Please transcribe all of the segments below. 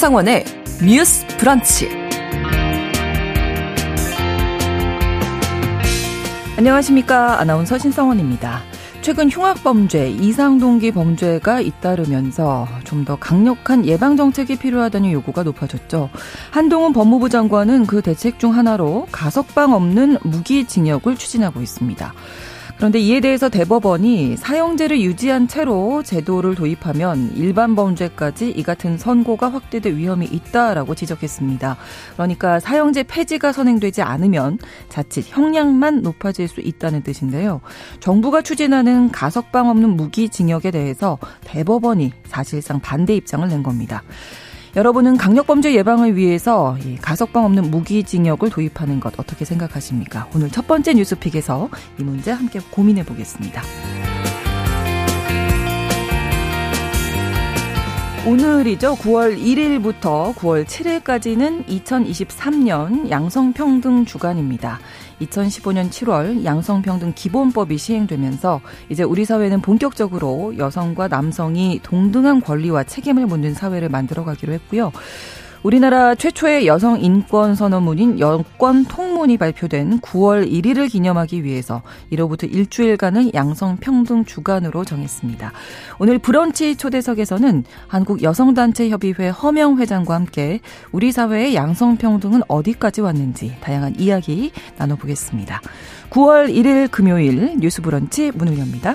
신성원의 뉴스 브런치. 안녕하십니까. 아나운서 신성원입니다. 최근 흉악범죄, 이상동기 범죄가 잇따르면서 좀 더 강력한 예방정책이 필요하다는 요구가 높아졌죠. 한동훈 법무부 장관은 그 대책 중 하나로 가석방 없는 무기징역을 추진하고 있습니다. 그런데 이에 대해서 대법원이 사형제를 유지한 채로 제도를 도입하면 일반 범죄까지 이 같은 선고가 확대될 위험이 있다라고 지적했습니다. 그러니까 사형제 폐지가 선행되지 않으면 자칫 형량만 높아질 수 있다는 뜻인데요. 정부가 추진하는 가석방 없는 무기징역에 대해서 대법원이 사실상 반대 입장을 낸 겁니다. 여러분은 강력범죄 예방을 위해서 가석방 없는 무기징역을 도입하는 것 어떻게 생각하십니까? 오늘 첫 번째 뉴스픽에서 이 문제 함께 고민해 보겠습니다. 오늘이죠. 9월 1일부터 9월 7일까지는 2023년 양성평등 주간입니다. 2015년 7월 양성평등 기본법이 시행되면서 이제 우리 사회는 본격적으로 여성과 남성이 동등한 권리와 책임을 묻는 사회를 만들어가기로 했고요. 우리나라 최초의 여성 인권 선언문인 여권 통문이 발표된 9월 1일을 기념하기 위해서 이로부터 일주일간을 양성 평등 주간으로 정했습니다. 오늘 브런치 초대석에서는 한국 여성단체 협의회 허명 회장과 함께 우리 사회의 양성 평등은 어디까지 왔는지 다양한 이야기 나눠보겠습니다. 9월 1일 금요일 뉴스 브런치 문을 엽니다.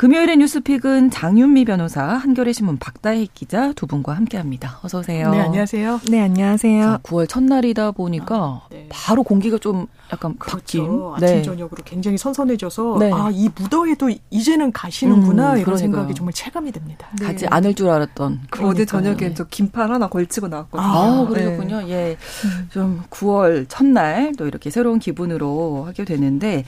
금요일의 뉴스 pick은 장윤미 변호사, 한겨레 신문 박다해 기자 두 분과 함께합니다. 어서 오세요. 네, 안녕하세요. 네, 안녕하세요. 자, 9월 첫날이다 보니까 아, 네. 바로 공기가 좀 약간 그렇죠. 바뀐. 아침 네. 저녁으로 굉장히 선선해져서 네. 아, 이 무더위도 이제는 가시는구나 음, 이런 생각이 정말 체감이 됩니다. 네. 가지 않을 줄 알았던. 어제 저녁에 저 긴팔 하나 걸치고 나왔거든요. 아, 그러군요. 네. 예. 좀 9월 첫날 또 이렇게 새로운 기분으로 하게 되는데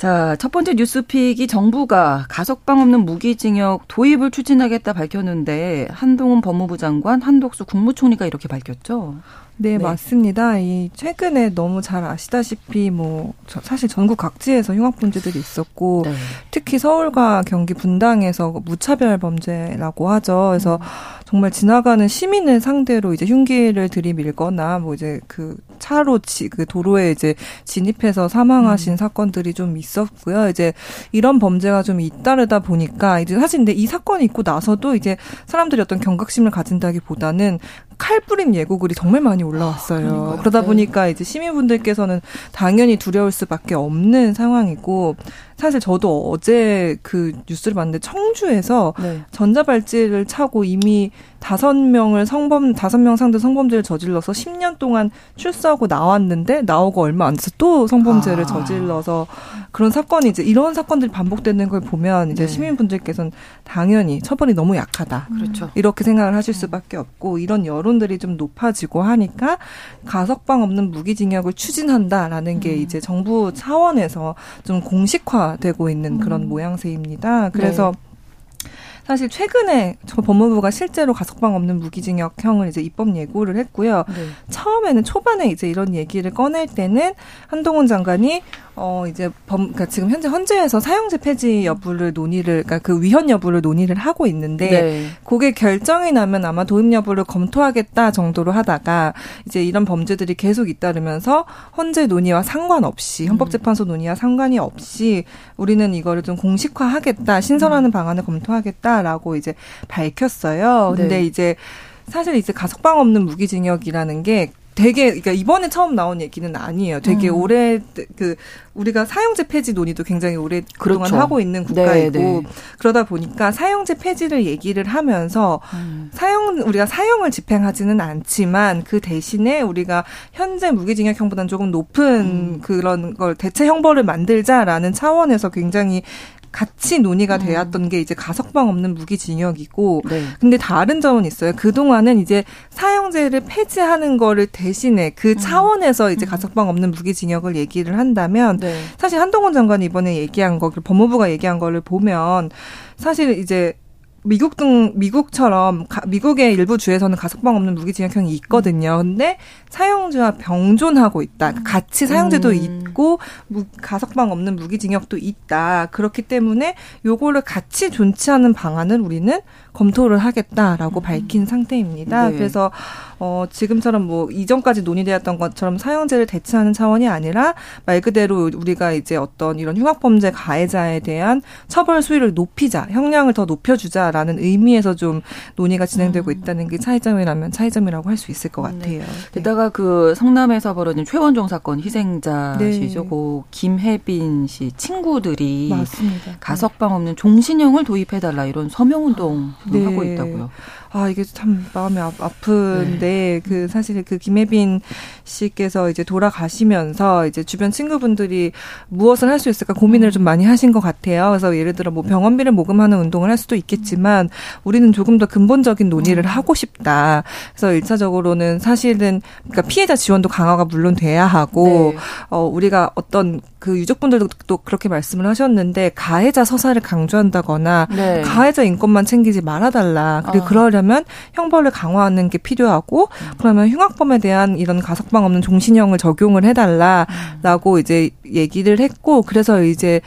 자, 첫 번째 뉴스픽이 정부가 가석방 없는 무기징역 도입을 추진하겠다 밝혔는데 한동훈 법무부 장관, 한독수 국무총리가 이렇게 밝혔죠. 네, 네, 맞습니다. 이 최근에 너무 잘 아시다시피 뭐 사실 전국 각지에서 흉악 범죄들이 있었고 네. 특히 서울과 경기 분당에서 무차별 범죄라고 하죠. 그래서 음. 정말 지나가는 시민을 상대로 이제 흉기를 들이밀거나 뭐 이제 그 차로 지, 그 도로에 이제 진입해서 사망하신 음. 사건들이 좀 있 었고요. 이제 이런 범죄가 좀 잇따르다 보니까 이제 사실 근데 이 사건이 있고 나서도 이제 사람들이 어떤 경각심을 가진다기보다는 칼 뿌린 예고글이 정말 많이 올라왔어요. 아, 그러다 보니까 이제 시민분들께서는 당연히 두려울 수밖에 없는 상황이고 사실 저도 어제 그 뉴스를 봤는데 청주에서 네. 전자발찌를 차고 이미 다섯 명을 성범 다섯 명 상대 성범죄를 저질러서 10년 동안 출소하고 나왔는데 나오고 얼마 안 돼서 또 성범죄를 아. 저질러서 그런 사건이 이제 이런 사건들이 반복되는 걸 보면 이제 네. 시민분들께서는 당연히 처벌이 너무 약하다. 그렇죠. 이렇게 생각을 하실 수밖에 없고 이런 여론들이 좀 높아지고 하니까 가석방 없는 무기징역을 추진한다라는 게 음. 이제 정부 차원에서 좀 공식화되고 있는 그런 음. 모양새입니다. 그래서 네. 사실 최근에 저 법무부가 실제로 가석방 없는 무기징역형을 이제 입법 예고를 했고요. 네. 처음에는 초반에 이제 이런 얘기를 꺼낼 때는 한동훈 장관이 어 이제 범 그러니까 지금 현재 헌재에서 사형제 폐지 여부를 논의를 그러니까 그 위헌 여부를 논의를 하고 있는데 네. 그게 결정이 나면 아마 도입 여부를 검토하겠다 정도로 하다가 이제 이런 범죄들이 계속 잇따르면서 헌재 논의와 상관없이 헌법재판소 논의와 상관이 없이 우리는 이거를 좀 공식화하겠다 신설하는 방안을 검토하겠다라고 이제 밝혔어요. 근데 네. 이제 사실 이제 가석방 없는 무기징역이라는 게 되게 그러니까 이번에 처음 나온 얘기는 아니에요. 되게 음. 오래 그 우리가 사용제 폐지 논의도 굉장히 오랫동안 그렇죠. 하고 있는 국가이고 네, 네. 그러다 보니까 사용제 폐지를 얘기를 하면서 음. 사용 우리가 사용을 집행하지는 않지만 그 대신에 우리가 현재 무기징역형보다는 조금 높은 음. 그런 걸 대체 형벌을 만들자라는 차원에서 굉장히 같이 논의가 음. 되었던 게 이제 가석방 없는 무기징역이고 네. 근데 다른 점은 있어요. 그동안은 이제 사형제를 폐지하는 거를 대신에 그 음. 차원에서 이제 음. 가석방 없는 무기징역을 얘기를 한다면 네. 사실 한동훈 장관이 이번에 얘기한 거 법무부가 얘기한 거를 보면 사실 이제 미국 등 미국처럼 가, 미국의 일부 주에서는 가석방 없는 무기징역형이 있거든요. 근데 사형제와 병존하고 있다. 그러니까 같이 사형제도 음. 있고 무, 가석방 없는 무기징역도 있다. 그렇기 때문에 요거를 같이 존치하는 방안을 우리는 검토를 하겠다라고 음. 밝힌 상태입니다. 네. 그래서 어 지금처럼 뭐 이전까지 논의되었던 것처럼 사형제를 대체하는 차원이 아니라 말 그대로 우리가 이제 어떤 이런 흉악 범죄 가해자에 대한 처벌 수위를 높이자, 형량을 더 높여 주자라는 의미에서 좀 논의가 진행되고 음. 있다는 게 차이점이라면 차이점이라고 할 수 있을 것 네. 같아요. 네. 게다가 그 성남에서 벌어진 최원종 사건 희생자시죠. 네. 고 김혜빈 씨 친구들이 맞습니다. 가석방 없는 종신형을 도입해달라 이런 서명 운동 네. 하고 있다고요. 아 이게 참 마음이 아, 아픈데 네. 그 사실 그 김혜빈 씨께서 이제 돌아가시면서 이제 주변 친구분들이 무엇을 할 수 있을까 고민을 좀 많이 하신 것 같아요. 그래서 예를 들어 뭐 병원비를 모금하는 운동을 할 수도 있겠지만 우리는 조금 더 근본적인 논의를 음. 하고 싶다. 그래서 일차적으로는 사실은 그러니까 피해자 지원도 강화가 물론 돼야 하고 네. 어 우리가 어떤 그 유족분들도 또 그렇게 말씀을 하셨는데 가해자 서사를 강조한다거나 네. 가해자 인권만 챙기지 말아달라. 그리고 아. 그러려 하려면 형벌을 강화하는 게 필요하고 음. 그러면 흉악범에 대한 이런 가석방 없는 종신형을 적용을 해달라라고 음. 이제 얘기를 했고 그래서 이제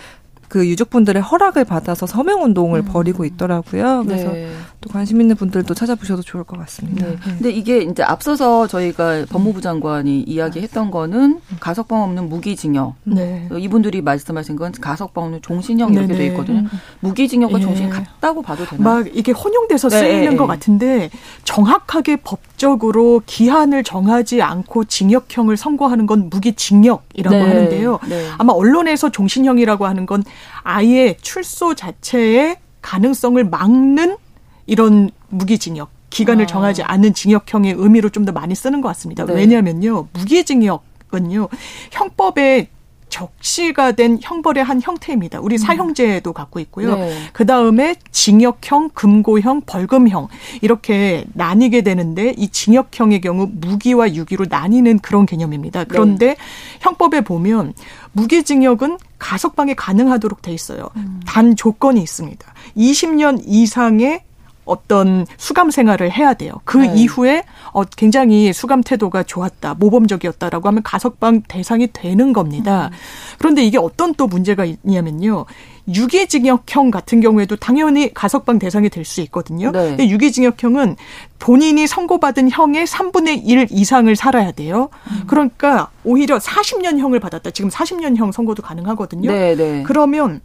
그 유족분들의 허락을 받아서 서명 운동을 음. 벌이고 있더라고요. 그래서 네. 또 관심 있는 분들도 찾아보셔도 좋을 것 같습니다. 네. 네. 근데 이게 이제 앞서서 저희가 법무부 장관이 이야기했던 거는 가석방 없는 무기징역. 네. 이분들이 말씀하신 건 가석방 없는 종신형 이렇게 돼 네, 네. 있거든요. 무기징역과 예. 종신 같다고 봐도 되나요? 막 이게 혼용돼서 쓰이는 것 같은데 정확하게 법적으로 기한을 정하지 않고 징역형을 선고하는 건 무기징역이라고 하는데요. 아마 언론에서 종신형이라고 하는 건 아예 출소 자체의 가능성을 막는 이런 무기징역 기간을 아. 정하지 않는 징역형의 의미로 좀 더 많이 쓰는 것 같습니다. 네. 왜냐하면요 무기징역은요 형법에 적시가 된 형벌의 한 형태입니다. 우리 음. 사형제도 갖고 있고요. 네. 그 다음에 징역형, 금고형, 벌금형 이렇게 나뉘게 되는데 이 징역형의 경우 무기와 유기로 나뉘는 그런 개념입니다. 그런데 네. 형법에 보면 무기징역은 가석방이 가능하도록 돼 있어요. 음. 단 조건이 있습니다. 20년 이상의 어떤 수감 생활을 해야 돼요. 그 네. 이후에 어 굉장히 수감 태도가 좋았다, 모범적이었다라고 하면 가석방 대상이 되는 겁니다. 음. 그런데 이게 어떤 또 문제가 있냐면요. 유기징역형 같은 경우에도 당연히 가석방 대상이 될 수 있거든요. 네. 근데 유기징역형은 본인이 선고받은 형의 3분의 1 이상을 살아야 돼요. 음. 그러니까 오히려 40년형을 받았다. 지금 40년형 선고도 가능하거든요. 네, 네. 그러면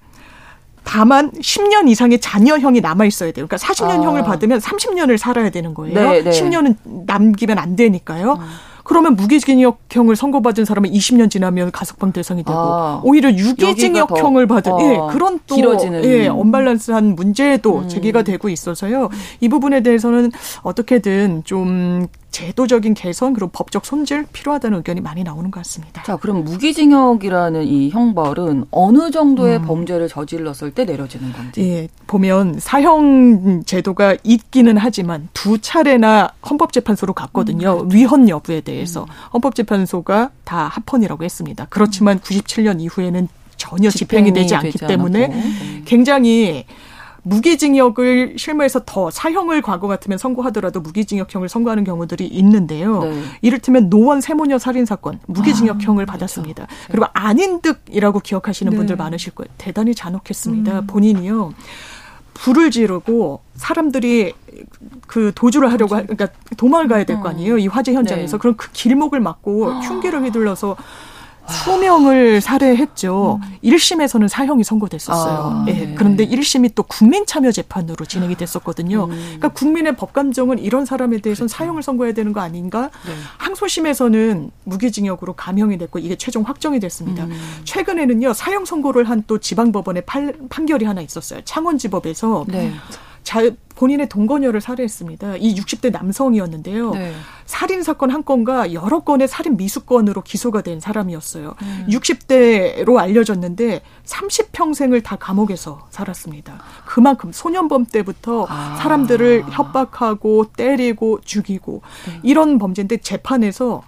다만 10년 이상의 자녀형이 남아 있어야 돼요. 그러니까 40년형을 아. 받으면 30년을 살아야 되는 거예요. 네, 네. 10년은 남기면 안 되니까요. 음. 그러면 무기징역형을 선고받은 사람은 20년 지나면 가석방 대상이 되고 아, 오히려 유기징역형을 받은 어, 예, 그런 또 길어지는. 예, 언밸런스한 문제도 음. 제기가 되고 있어서요. 이 부분에 대해서는 어떻게든 좀 제도적인 개선 그리고 법적 손질 필요하다는 의견이 많이 나오는 것 같습니다. 자, 그럼 무기징역이라는 이 형벌은 어느 정도의 음. 범죄를 저질렀을 때 내려지는 건지? 예, 보면 사형 제도가 있기는 하지만 두 차례나 헌법재판소로 갔거든요. 음. 위헌 여부에 대해서 음. 헌법재판소가 다 합헌이라고 했습니다. 그렇지만 97년 음. 이후에는 전혀 집행이, 집행이 되지 않기 때문에 음. 굉장히 무기징역을 실무에서 더 사형을 과거 같으면 선고하더라도 무기징역형을 선고하는 경우들이 있는데요. 네. 이를테면 노원 세모녀 살인 사건 무기징역형을 아, 그렇죠. 받았습니다. 그렇죠. 그리고 아닌 듯이라고 기억하시는 네. 분들 많으실 거예요. 대단히 잔혹했습니다. 음. 본인이요. 불을 지르고 사람들이 그 도주를 하려고 하, 그러니까 도망을 가야 될 거 아니에요. 이 화재 현장에서. 네. 그럼 그 길목을 막고 아. 흉기를 휘둘러서 수명을 살해했죠. 음. 1심에서는 사형이 선고됐었어요. 아, 예. 네. 그런데 1심이 또 국민 참여 재판으로 진행이 됐었거든요. 음. 그러니까 국민의 법감정은 이런 사람에 대해서는 그렇죠. 사형을 선고해야 되는 거 아닌가? 네. 항소심에서는 무기징역으로 감형이 됐고 이게 최종 확정이 됐습니다. 음. 최근에는요 사형 선고를 한 또 지방법원의 팔, 판결이 하나 있었어요. 창원지법에서 네. 자, 본인의 동거녀를 살해했습니다. 이 60대 남성이었는데요. 네. 살인 사건 한 건과 여러 건의 살인 미수건으로 기소가 된 사람이었어요. 음. 60대로 알려졌는데 30평생을 다 감옥에서 살았습니다. 그만큼 소년범 때부터 아. 사람들을 협박하고 때리고 죽이고 네. 이런 범죄인데 재판에서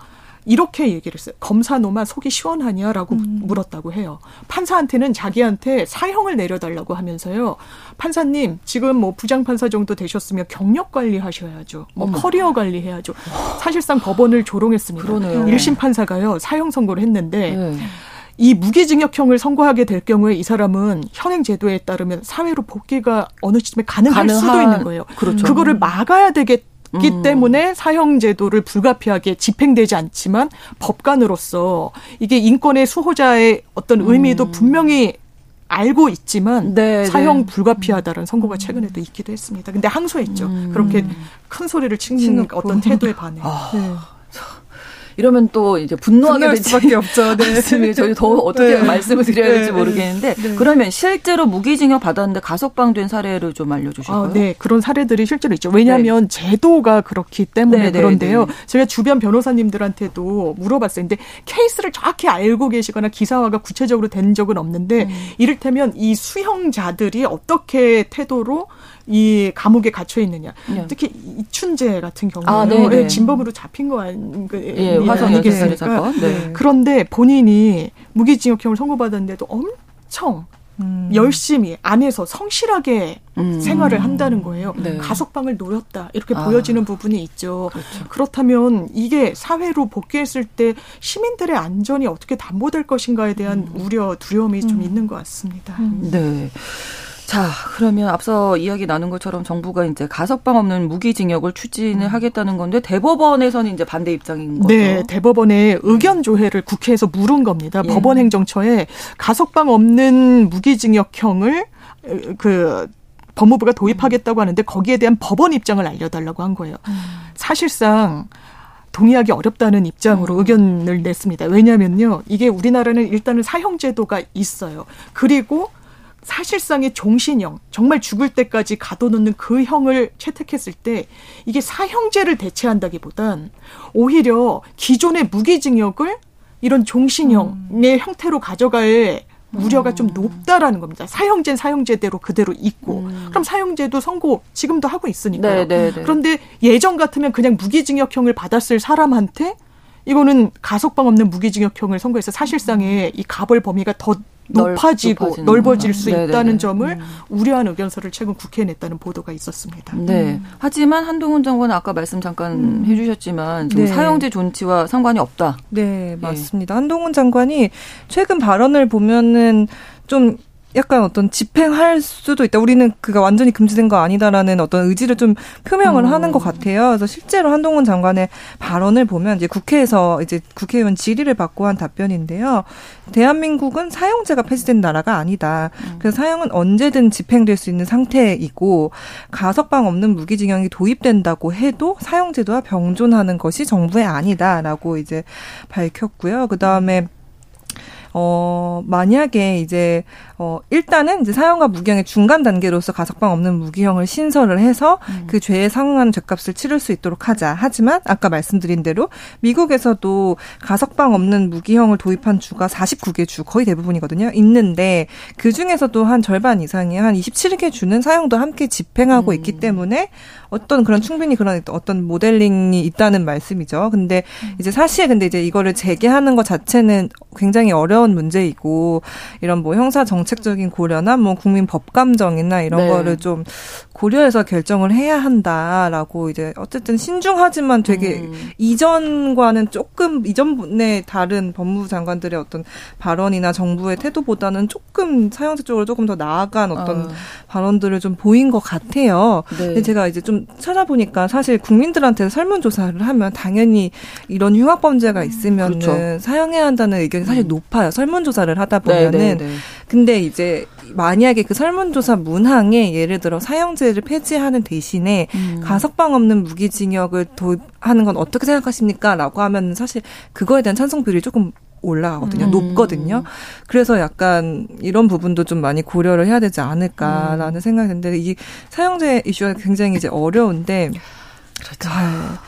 이렇게 얘기를 했어요. 검사 노만 속이 시원하냐라고 음. 물었다고 해요. 판사한테는 자기한테 사형을 내려달라고 하면서요. 판사님 지금 뭐 부장 판사 정도 되셨으면 경력 관리하셔야죠. 뭐 어머. 커리어 관리해야죠. 사실상 법원을 조롱했습니다. 그러네요. 1심 판사가요 사형 선고를 했는데. 네. 이 무기징역형을 선고하게 될 경우에 이 사람은 현행 제도에 따르면 사회로 복귀가 어느 시점에 가능할 가능한, 수도 있는 거예요. 그렇죠. 그거를 막아야 되겠 기 음. 때문에 사형 제도를 불가피하게 집행되지 않지만 법관으로서 이게 인권의 수호자의 어떤 의미도 음. 분명히 알고 있지만 네, 네. 사형 불가피하다는 선고가 최근에도 있기도 했습니다. 근데 항소했죠. 음. 그렇게 큰 소리를 치는 어떤 태도에 반해. 아. 네. 이러면 또 이제 분노하게 될 수밖에 없죠. 네. 저희 더 어떻게 네. 말씀을 드려야 될지 네. 모르겠는데 네. 그러면 실제로 무기징역 받았는데 가석방된 사례를 좀 알려주실까요? 아, 네, 그런 사례들이 실제로 있죠. 왜냐하면 네. 제도가 그렇기 때문에 네, 그런데요. 제가 주변 변호사님들한테도 물어봤어요. 근데 케이스를 정확히 알고 계시거나 기사화가 구체적으로 된 적은 없는데 음. 이를테면 이 수형자들이 어떻게 태도로 이 감옥에 갇혀 있느냐. 네. 특히 이춘재 같은 경우는 아, 네, 네. 진범으로 잡힌 거 아니, 그, 예, 화성 아니겠습니까? 네. 그런데 본인이 무기징역형을 선고받았는데도 엄청 음. 열심히 안에서 성실하게 음. 생활을 한다는 거예요. 네. 가석방을 노렸다 이렇게 아. 보여지는 부분이 있죠. 그렇죠. 그렇다면 이게 사회로 복귀했을 때 시민들의 안전이 어떻게 담보될 것인가에 대한 음. 우려 두려움이 좀 음. 있는 것 같습니다. 네. 자, 그러면 앞서 이야기 나눈 것처럼 정부가 이제 가석방 없는 무기징역을 추진을 음. 하겠다는 건데 대법원에서는 이제 반대 입장인 거죠. 네, 대법원에 의견 조회를 국회에서 물은 겁니다. 예. 법원 행정처에 가석방 없는 무기징역형을 그 법무부가 도입하겠다고 하는데 거기에 대한 법원 입장을 알려달라고 한 거예요. 음. 사실상 동의하기 어렵다는 입장으로 음. 의견을 냈습니다. 왜냐하면요, 이게 우리나라는 일단은 사형제도가 있어요. 그리고 사실상의 종신형, 정말 죽을 때까지 가둬놓는 그 형을 채택했을 때 이게 사형제를 대체한다기보단 오히려 기존의 무기징역을 이런 종신형의 음. 형태로 가져갈 우려가 음. 좀 높다라는 겁니다. 사형제는 사형제대로 그대로 있고 음. 그럼 사형제도 선고 지금도 하고 있으니까요. 네, 네, 네. 그런데 예전 같으면 그냥 무기징역형을 받았을 사람한테 이거는 가석방 없는 무기징역형을 선고해서 사실상의 이 가벌 범위가 더 높아지고 넓어질 수 네네네. 있다는 점을 음. 우려한 의견서를 최근 국회에 냈다는 보도가 있었습니다. 네. 음. 하지만 한동훈 장관은 아까 말씀 잠깐 음. 해주셨지만 네. 사형제 존치와 상관이 없다. 네, 맞습니다. 예. 한동훈 장관이 최근 발언을 보면은 좀 약간 어떤 집행할 수도 있다. 우리는 그가 완전히 금지된 거 아니다라는 어떤 의지를 좀 표명을 음. 하는 것 같아요. 그래서 실제로 한동훈 장관의 발언을 보면 이제 국회에서 이제 국회의원 질의를 받고 한 답변인데요. 대한민국은 사형제가 폐지된 나라가 아니다. 음. 그래서 사형은 언제든 집행될 수 있는 상태이고 가석방 없는 무기징역이 도입된다고 해도 사형제도와 병존하는 것이 정부의 아니다라고 이제 밝혔고요. 그 다음에 어, 만약에 이제, 어, 일단은 이제 사형과 무기형의 중간 단계로서 가석방 없는 무기형을 신설을 해서 음. 그 죄에 상응하는 죄값을 치를 수 있도록 하자. 하지만 아까 말씀드린 대로 미국에서도 가석방 없는 무기형을 도입한 주가 49개 주, 거의 대부분이거든요. 있는데 그 중에서도 한 절반 이상이 한 27개 주는 사형도 함께 집행하고 음. 있기 때문에 어떤 그런 충분히 그런 어떤 모델링이 있다는 말씀이죠. 근데 음. 이제 사실 근데 이제 이거를 재개하는 것 자체는 굉장히 어려운 문제이고 이런 뭐 형사 정책 정책적인 고려나 뭐 국민 법감정이나 이런 네. 거를 좀 고려해서 결정을 해야 한다라고 이제 어쨌든 신중하지만 되게 음. 이전과는 조금 이전에 다른 법무부 장관들의 어떤 발언이나 정부의 태도보다는 조금 사형제 쪽으로 조금 더 나아간 어떤 어. 발언들을 좀 보인 것 같아요. 네. 근데 제가 이제 좀 찾아보니까 사실 국민들한테 설문조사를 하면 당연히 이런 흉악범죄가 있으면은 그렇죠. 사형해야 한다는 의견이 사실 음. 높아요. 설문조사를 하다 보면은. 네, 네, 네. 근데 이제 만약에 그 설문조사 문항에 예를 들어 사형제를 폐지하는 대신에 음. 가석방 없는 무기징역을 도입하는 건 어떻게 생각하십니까? 라고 하면 사실 그거에 대한 찬성 비율이 조금 올라가거든요. 음. 높거든요. 그래서 약간 이런 부분도 좀 많이 고려를 해야 되지 않을까라는 음. 생각이 드는데 이 사형제 이슈가 굉장히 이제 어려운데 그렇죠.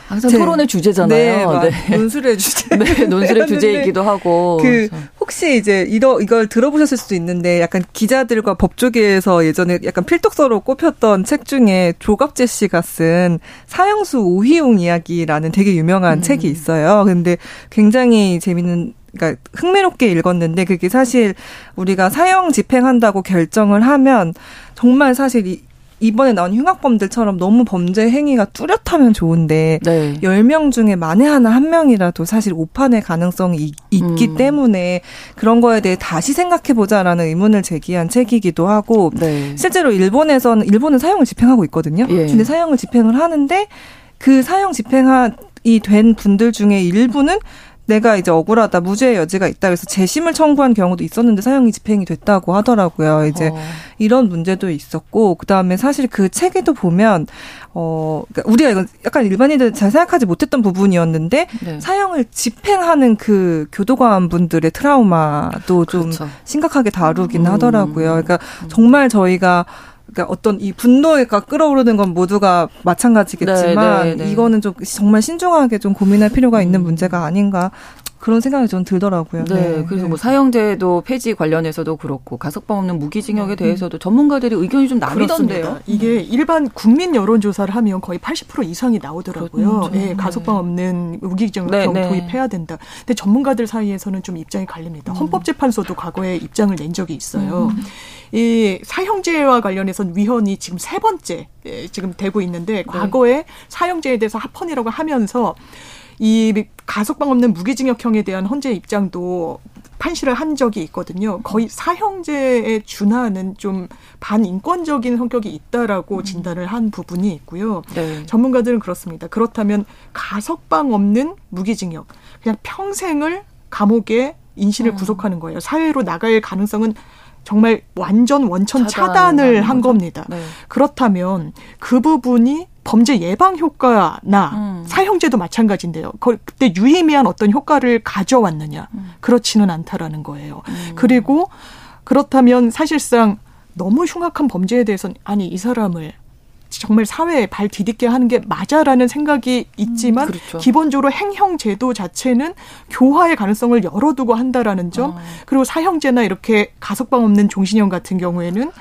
항상 제, 토론의 주제잖아요. 네, 네. 논술의 주제. 네, 논술의 주제이기도 하고. 그 혹시 이제 이러 이걸 들어보셨을 수도 있는데 약간 기자들과 법조계에서 예전에 약간 필독서로 꼽혔던 책 중에 조갑재 씨가 쓴 사형수 오희용 이야기라는 되게 유명한 음. 책이 있어요. 근데 굉장히 재밌는 그러니까 흥미롭게 읽었는데 그게 사실 우리가 사형 집행한다고 결정을 하면 정말 사실 이 이번에 나온 흉악범들처럼 너무 범죄 행위가 뚜렷하면 좋은데 네. 10명 중에 만에 하나 한 명이라도 사실 오판의 가능성이 있, 기 음. 때문에 그런 거에 대해 다시 생각해 보자라는 의문을 제기한 책이기도 하고 네. 실제로 일본에서는 일본은 사형을 집행하고 있거든요. 예. 근데 사형을 집행을 하는데 그 사형 집행이 된 분들 중에 일부는 내가 이제 억울하다 무죄의 여지가 있다 그래서 재심을 청구한 경우도 있었는데 사형이 집행이 됐다고 하더라고요. 이제 어. 이런 문제도 있었고 그다음에 사실 그 책에도 보면 어 그러니까 우리가 이건 약간 일반인들 잘 생각하지 못했던 부분이었는데 네. 사형을 집행하는 그 교도관 분들의 트라우마도 좀 그렇죠. 심각하게 다루긴 음. 하더라고요. 그러니까 정말 저희가 그러니까 어떤 이 분노가 끌어오르는 건 모두가 마찬가지겠지만 네, 네, 네. 이거는 좀 정말 신중하게 좀 고민할 필요가 있는 음. 문제가 아닌가 그런 생각이 좀 들더라고요. 네, 네. 그래서 뭐 사형제도 폐지 관련해서도 그렇고 가석방 없는 무기징역에 음. 대해서도 전문가들이 의견이 좀 나뉘던데요. 이게 일반 국민 여론조사를 하면 거의 80% 이상이 나오더라고요. 그렇죠. 네, 가석방 없는 무기징역 네, 네. 도입해야 된다. 근데 전문가들 사이에서는 좀 입장이 갈립니다. 음. 헌법재판소도 과거에 입장을 낸 적이 있어요. 음. 이 사형제와 관련해서는 위헌이 지금 세 번째 예, 지금 되고 있는데 네. 과거에 사형제에 대해서 합헌이라고 하면서 이 가석방 없는 무기징역형에 대한 헌재 입장도 판시를 한 적이 있거든요. 거의 사형제에 준하는 좀 반인권적인 성격이 있다라고 음. 진단을 한 부분이 있고요. 네. 전문가들은 그렇습니다. 그렇다면 가석방 없는 무기징역, 그냥 평생을 감옥에 인신을 음. 구속하는 거예요. 사회로 나갈 가능성은 정말 완전 원천 차단 을 한 겁니다. 네. 그렇다면 그 부분이 범죄 예방 효과나 음. 사형제도 마찬가지인데요. 그때 유의미한 어떤 효과를 가져왔느냐? 음. 그렇지는 않다라는 거예요. 음. 그리고 그렇다면 사실상 너무 흉악한 범죄에 대해서는 아니 이 사람을 정말 사회에 발 디딛게 하는 게 맞아라는 생각이 있지만 음, 그렇죠. 기본적으로 행형 제도 자체는 교화의 가능성을 열어두고 한다라는 점 어. 그리고 사형제나 이렇게 가석방 없는 종신형 같은 경우에는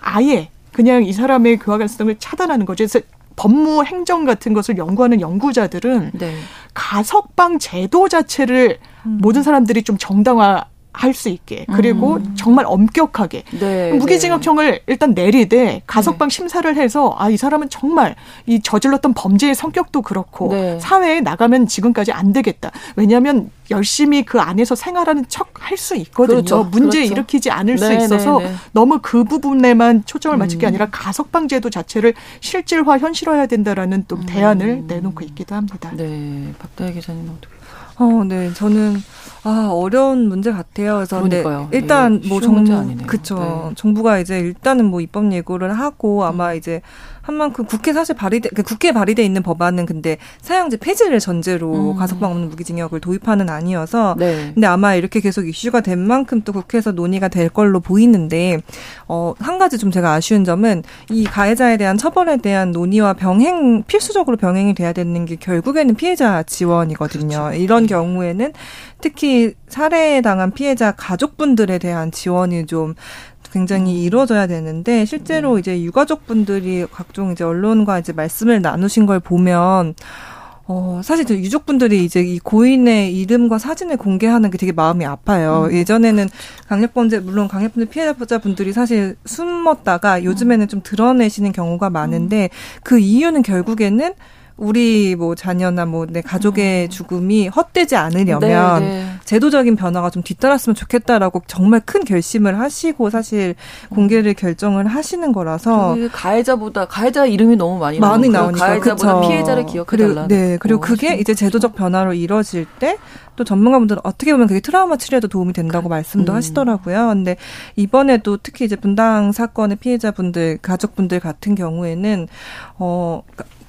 아예 그냥 이 사람의 교화 가능성을 차단하는 거죠. 그래서 법무 행정 같은 것을 연구하는 연구자들은 네. 가석방 제도 자체를 음. 모든 사람들이 좀 정당화 할 수 있게 그리고 음. 정말 엄격하게 네, 무기징역형을 네. 일단 내리되 가석방 네. 심사를 해서 아 이 사람은 정말 이 저질렀던 범죄의 성격도 그렇고 네. 사회에 나가면 지금까지 안 되겠다 왜냐하면 열심히 그 안에서 생활하는 척 할 수 있거든요 그렇죠. 문제 그렇죠. 일으키지 않을 수 네, 있어서 네, 너무 그 부분에만 초점을 맞출 게 음. 아니라 가석방 제도 자체를 실질화 현실화해야 된다라는 또 대안을 음. 내놓고 있기도 합니다. 네, 박다혜 기자님 어떻게? 어, 네, 저는 아, 어려운 문제 같아요. 그래서 그러니까요. 일단 뭐 정부 그쵸. 네. 정부가 이제 일단은 뭐 입법 예고를 하고 아마 음. 이제 한 만큼 국회 사실 발의돼 그 국회에 발의돼 있는 법안은 근데 사형제 폐지를 전제로 음. 가석방 없는 무기징역을 도입하는 아니어서 네. 근데 아마 이렇게 계속 이슈가 된 만큼 또 국회에서 논의가 될 걸로 보이는데 어한 가지 좀 제가 아쉬운 점은 이 가해자에 대한 처벌에 대한 논의와 병행 필수적으로 병행이 돼야 되는 게 결국에는 피해자 지원이거든요. 그렇죠. 이런 경우에는 특히 살해 당한 피해자 가족분들에 대한 지원이 좀 굉장히 음. 이루어져야 되는데 실제로 네. 이제 유가족분들이 각종 이제 언론과 이제 말씀을 나누신 걸 보면 어, 사실 저 유족분들이 이제 이 고인의 이름과 사진을 공개하는 게 되게 마음이 아파요. 음. 예전에는 강력범죄, 물론 강력범죄 피해자분들이 사실 숨었다가 요즘에는 좀 드러내시는 경우가 많은데 그 이유는 결국에는 우리 뭐 자녀나 뭐 내 가족의 음. 죽음이 헛되지 않으려면 네, 네. 제도적인 변화가 좀 뒤따랐으면 좋겠다라고 정말 큰 결심을 하시고 사실 공개를 결정을 하시는 거라서 가해자보다 가해자 이름이 너무 많이 많이 나오니까 가해자보다 그쵸. 피해자를 기억해달라. 네 그리고 그게 이제 제도적 변화로 이뤄질 때 또 전문가분들은 어떻게 보면 그게 트라우마 치료에도 도움이 된다고 말씀도 음. 하시더라고요. 근데 이번에도 특히 이제 분당 사건의 피해자분들 가족분들 같은 경우에는 어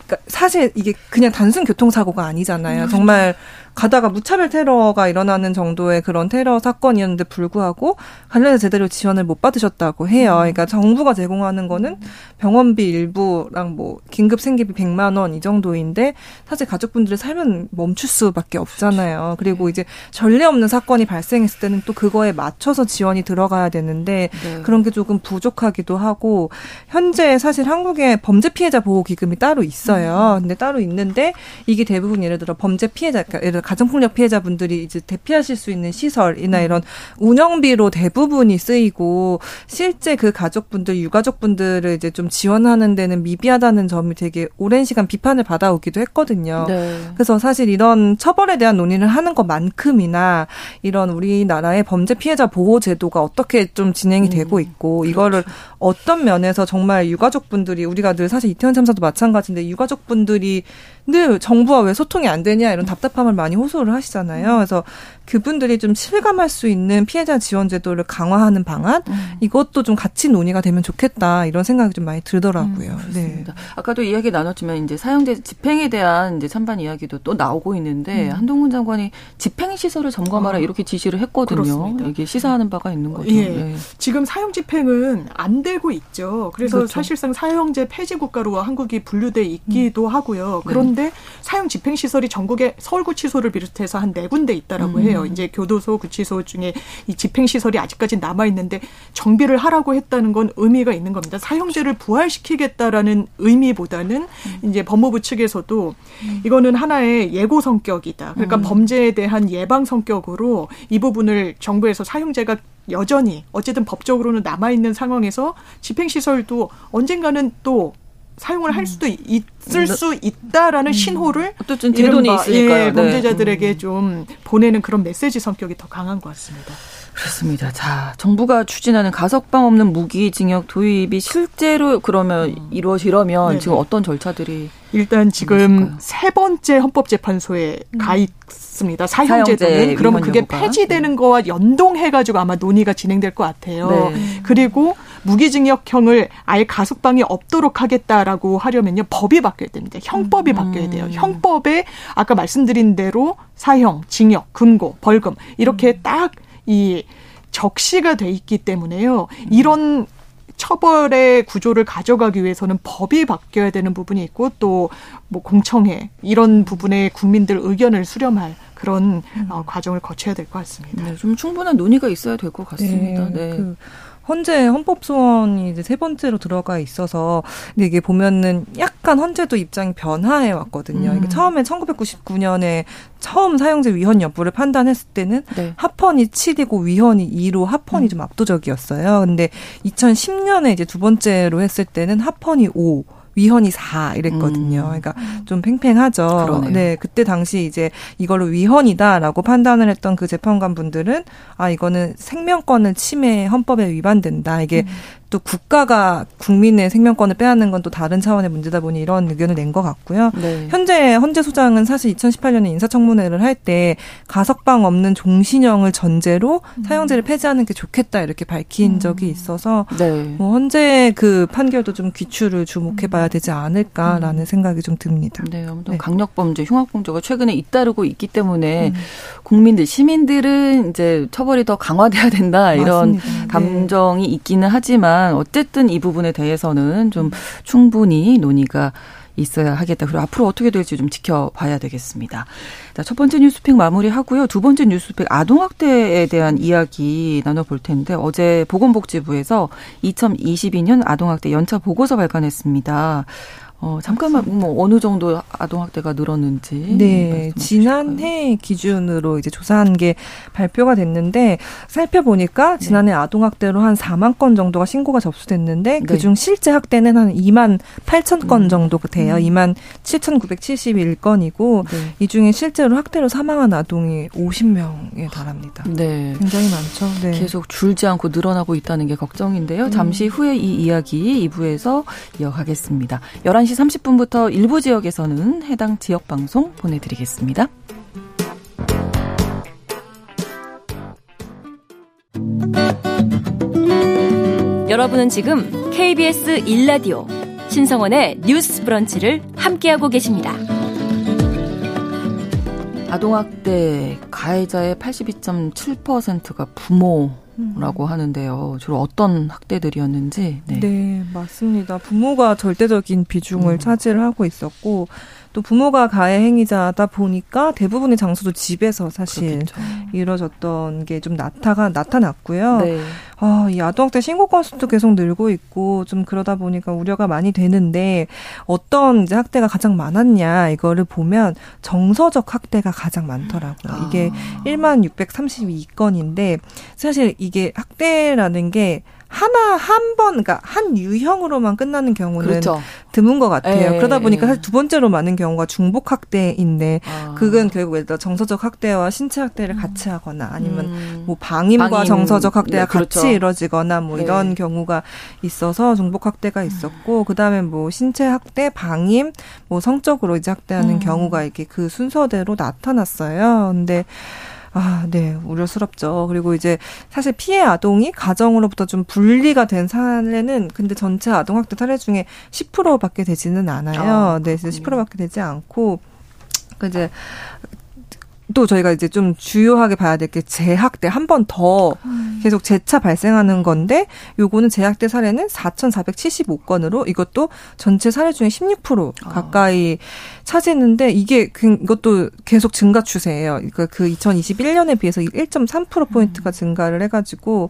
그러니까 사실 이게 그냥 단순 교통사고가 아니잖아요. 음. 정말 가다가 무차별 테러가 일어나는 정도의 그런 테러 사건이었는데 불구하고 관련해서 제대로 지원을 못 받으셨다고 해요. 음. 그러니까 정부가 제공하는 거는 병원비 일부랑 뭐 긴급 생계비 100만 원 이 정도인데 사실 가족분들의 삶은 멈출 수밖에 없잖아요. 그리고 이제 전례 없는 사건이 발생했을 때는 또 그거에 맞춰서 지원이 들어가야 되는데 네. 그런 게 조금 부족하기도 하고 현재 사실 한국에 범죄 피해자 보호 기금이 따로 있어요. 음. 근데 따로 있는데 이게 대부분 예를 들어 범죄 피해자 그러니까 예를 들어 가정폭력 피해자분들이 이제 대피하실 수 있는 시설이나 이런 운영비로 대부분이 쓰이고 실제 그 가족분들 유가족분들을 이제 좀 지원하는 데는 미비하다는 점이 되게 오랜 시간 비판을 받아오기도 했거든요. 네. 그래서 사실 이런 처벌에 대한 논의를 하는 것만큼이나 이런 우리나라의 범죄 피해자 보호 제도가 어떻게 좀 진행이 음, 되고 있고 이거를 그렇죠. 어떤 면에서 정말 유가족분들이 우리가 늘 사실 이태원 참사도 마찬가지인데 유가족분들이 늘 정부와 왜 소통이 안 되냐 이런 답답함을 많이 호소를 하시잖아요. 그래서 그분들이 좀 실감할 수 있는 피해자 지원 제도를 강화하는 방안 음. 이것도 좀 같이 논의가 되면 좋겠다 이런 생각이 좀 많이 들더라고요. 음, 네. 아까도 이야기 나눴지만 이제 사형제 집행에 대한 이제 찬반 이야기도 또 나오고 있는데 음. 한동훈 장관이 집행 시설을 점검하라 아, 이렇게 지시를 했거든요. 그렇습니다. 이게 시사하는 바가 있는 거죠. 예. 네. 지금 사형 집행은 안 되고 있죠. 그래서 그렇죠. 사실상 사형제 폐지 국가로 한국이 분류돼 있기도 음. 하고요. 그런데 네. 사형 집행 시설이 전국에 서울구치소를 비롯해서 한 네 군데 있다라고 해요. 음. 이제 교도소, 구치소 중에 이 집행 시설이 아직까지 남아 있는데 정비를 하라고 했다는 건 의미가 있는 겁니다. 사형제를 부활시키겠다라는 의미보다는 음. 이제 법무부 측에서도 음. 이거는 하나의 예고 성격이다. 그러니까 음. 범죄에 대한 예방 성격으로 이 부분을 정부에서 사형제가 여전히 어쨌든 법적으로는 남아 있는 상황에서 집행 시설도 언젠가는 또 사용을 할 음. 수도 있을 음. 수 있다라는 음. 신호를 어쨌든 제도는 있으니까 예, 범죄자들에게 음. 좀 보내는 그런 메시지 성격이 더 강한 것 같습니다. 그렇습니다. 자, 정부가 추진하는 가석방 없는 무기징역 도입이 실제로 그러면 음. 이루어지려면 네네. 지금 어떤 절차들이 일단 지금 세 번째 헌법재판소에 음. 가 있습니다. 사형제도는 그러면 그게 여부가. 폐지되는 네. 거와 연동해 가지고 아마 논의가 진행될 것 같아요. 네. 그리고 무기징역형을 아예 가석방이 없도록 하겠다라고 하려면요 법이 바뀌어야 됩니다. 형법이 음. 바뀌어야 돼요. 형법에 아까 말씀드린 대로 사형, 징역, 금고, 벌금 이렇게 음. 딱이 적시가 돼 있기 때문에요. 이런 처벌의 구조를 가져가기 위해서는 법이 바뀌어야 되는 부분이 있고 또 뭐 공청회 이런 부분에 국민들 의견을 수렴할 그런 음. 어, 과정을 거쳐야 될 것 같습니다. 네, 좀 충분한 논의가 있어야 될 것 같습니다. 네. 네. 그 헌재 헌법 소원이 이제 세 번째로 들어가 있어서 근데 이게 보면은 약간 헌재도 입장이 변화해 왔거든요. 음. 이게 처음에 1999년에 처음 사용제 위헌 여부를 판단했을 때는 네. 합헌이 7이고 위헌이 2로 합헌이 음. 좀 압도적이었어요. 근데 2010년에 이제 두 번째로 했을 때는 합헌이 5 위헌이 4 이랬거든요. 음. 그러니까 좀 팽팽하죠. 그러네요. 네, 그때 당시 이제 이걸로 위헌이다라고 판단을 했던 그 재판관 분들은 아 이거는 생명권을 침해 헌법에 위반된다. 이게 음. 또 국가가 국민의 생명권을 빼앗는 건 또 다른 차원의 문제다 보니 이런 의견을 낸 것 같고요. 네. 현재 헌재 소장은 사실 2018년에 인사청문회를 할 때 가석방 없는 종신형을 전제로 음. 사형제를 폐지하는 게 좋겠다 이렇게 밝힌 음. 적이 있어서 네. 뭐 헌재 그 판결도 좀 귀추를 주목해봐야 음. 되지 않을까라는 음. 생각이 좀 듭니다. 네, 아무튼 네. 강력범죄, 흉악범죄가 최근에 잇따르고 있기 때문에 음. 국민들, 시민들은 이제 처벌이 더 강화돼야 된다 이런 맞습니다. 네. 감정이 네. 있기는 하지만. 있지만 어쨌든 이 부분에 대해서는 좀 충분히 논의가 있어야 하겠다. 그리고 앞으로 어떻게 될지 좀 지켜봐야 되겠습니다. 자, 첫 번째 뉴스픽 마무리하고요. 두 번째 뉴스픽 아동학대에 대한 이야기 나눠볼 텐데 어제 보건복지부에서 2022년 아동학대 연차 보고서 발간했습니다. 어, 잠깐만 뭐 어느 정도 아동 학대가 늘었는지 네 지난해 기준으로 이제 조사한 게 발표가 됐는데 살펴보니까 네. 지난해 네. 아동 학대로 한 4만 건 정도가 신고가 접수됐는데 네. 그중 실제 학대는 한 2만 8천 건 음. 정도 돼요. 음. 2만 7,971건이고 네. 이 중에 실제로 학대로 사망한 아동이 50명에 달합니다. 네. 굉장히 많죠. 네. 계속 줄지 않고 늘어나고 있다는 게 걱정인데요. 음. 잠시 후에 이 이야기 2부에서 이어가겠습니다. 11시 30분부터 일부 지역에서는 해당 지역 방송 보내드리겠습니다. 여러분은 지금 KBS 1라디오 신성원의 뉴스 브런치를 함께하고 계십니다. 아동학대 가해자의 82.7%가 부모 라고 하는데요. 주로 어떤 학대들이었는지. 네. 네, 맞습니다. 부모가 절대적인 비중을 음. 차지하고 있었고 또 부모가 가해 행위자다 보니까 대부분의 장소도 집에서 사실 그렇겠죠. 이루어졌던 게 좀 나타가 나타났고요. 네. 아, 이 아동학대 신고 건수도 계속 늘고 있고 좀 그러다 보니까 우려가 많이 되는데 어떤 이제 학대가 가장 많았냐 이거를 보면 정서적 학대가 가장 많더라고요. 이게 아. 1만 632건인데 사실 이게 학대라는 게 하나 한 번, 그러니까 한 유형으로만 끝나는 경우는 그렇죠. 드문 것 같아요. 에, 예, 그러다 보니까 예. 사실 두 번째로 많은 경우가 중복 학대인데 아. 그건 결국 예를 들어 정서적 학대와 신체 학대를 음. 같이 하거나 아니면 음. 뭐 방임과 방임. 정서적 학대가 네, 그렇죠. 같이 이루어지거나 뭐 네. 이런 경우가 있어서 중복 학대가 있었고 음. 그다음에 뭐 신체 학대, 방임, 뭐 성적으로 이제 학대하는 음. 경우가 이렇게 그 순서대로 나타났어요. 근데 아, 네, 우려스럽죠. 그리고 이제 사실 피해 아동이 가정으로부터 좀 분리가 된 사례는 근데 전체 아동학대 사례 중에 10%밖에 되지는 않아요. 아, 네, 10%밖에 되지 않고 그 이제 또 저희가 이제 좀 주요하게 봐야 될 게 재학대 한 번더 음. 계속 재차 발생하는 건데 요거는 재학대 사례는 4,475건으로 이것도 전체 사례 중에 16% 아. 가까이 아. 차지했는데 이게 그, 이것도 계속 증가 추세예요. 그러니까 그 2021년에 비해서 1.3% 포인트가 음. 증가를 해가지고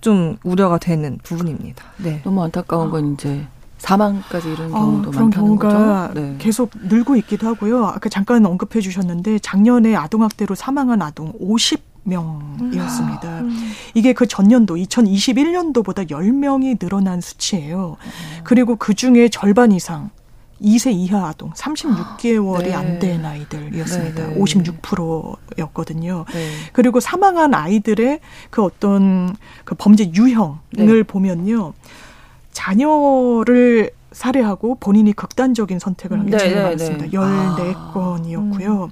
좀 우려가 되는 부분입니다. 네. 너무 안타까운 건 이제 사망까지 이런 아, 경우도 어, 그런 경우가 네. 계속 늘고 있기도 하고요. 아까 잠깐 언급해 주셨는데 작년에 아동학대로 사망한 아동 50 명이었습니다. 음. 이게 그 전년도 2021년도보다 10명이 늘어난 수치예요. 음. 그리고 그 중에 절반 이상 2세 이하 아동 36개월이 네. 안된 아이들이었습니다. 네, 네. 56%였거든요. 네. 그리고 사망한 아이들의 그 어떤 그 범죄 유형을 네. 보면요. 자녀를 살해하고 본인이 극단적인 선택을 한 게 제일 네, 네, 많습니다. 네. 14건이었고요. 아. 음.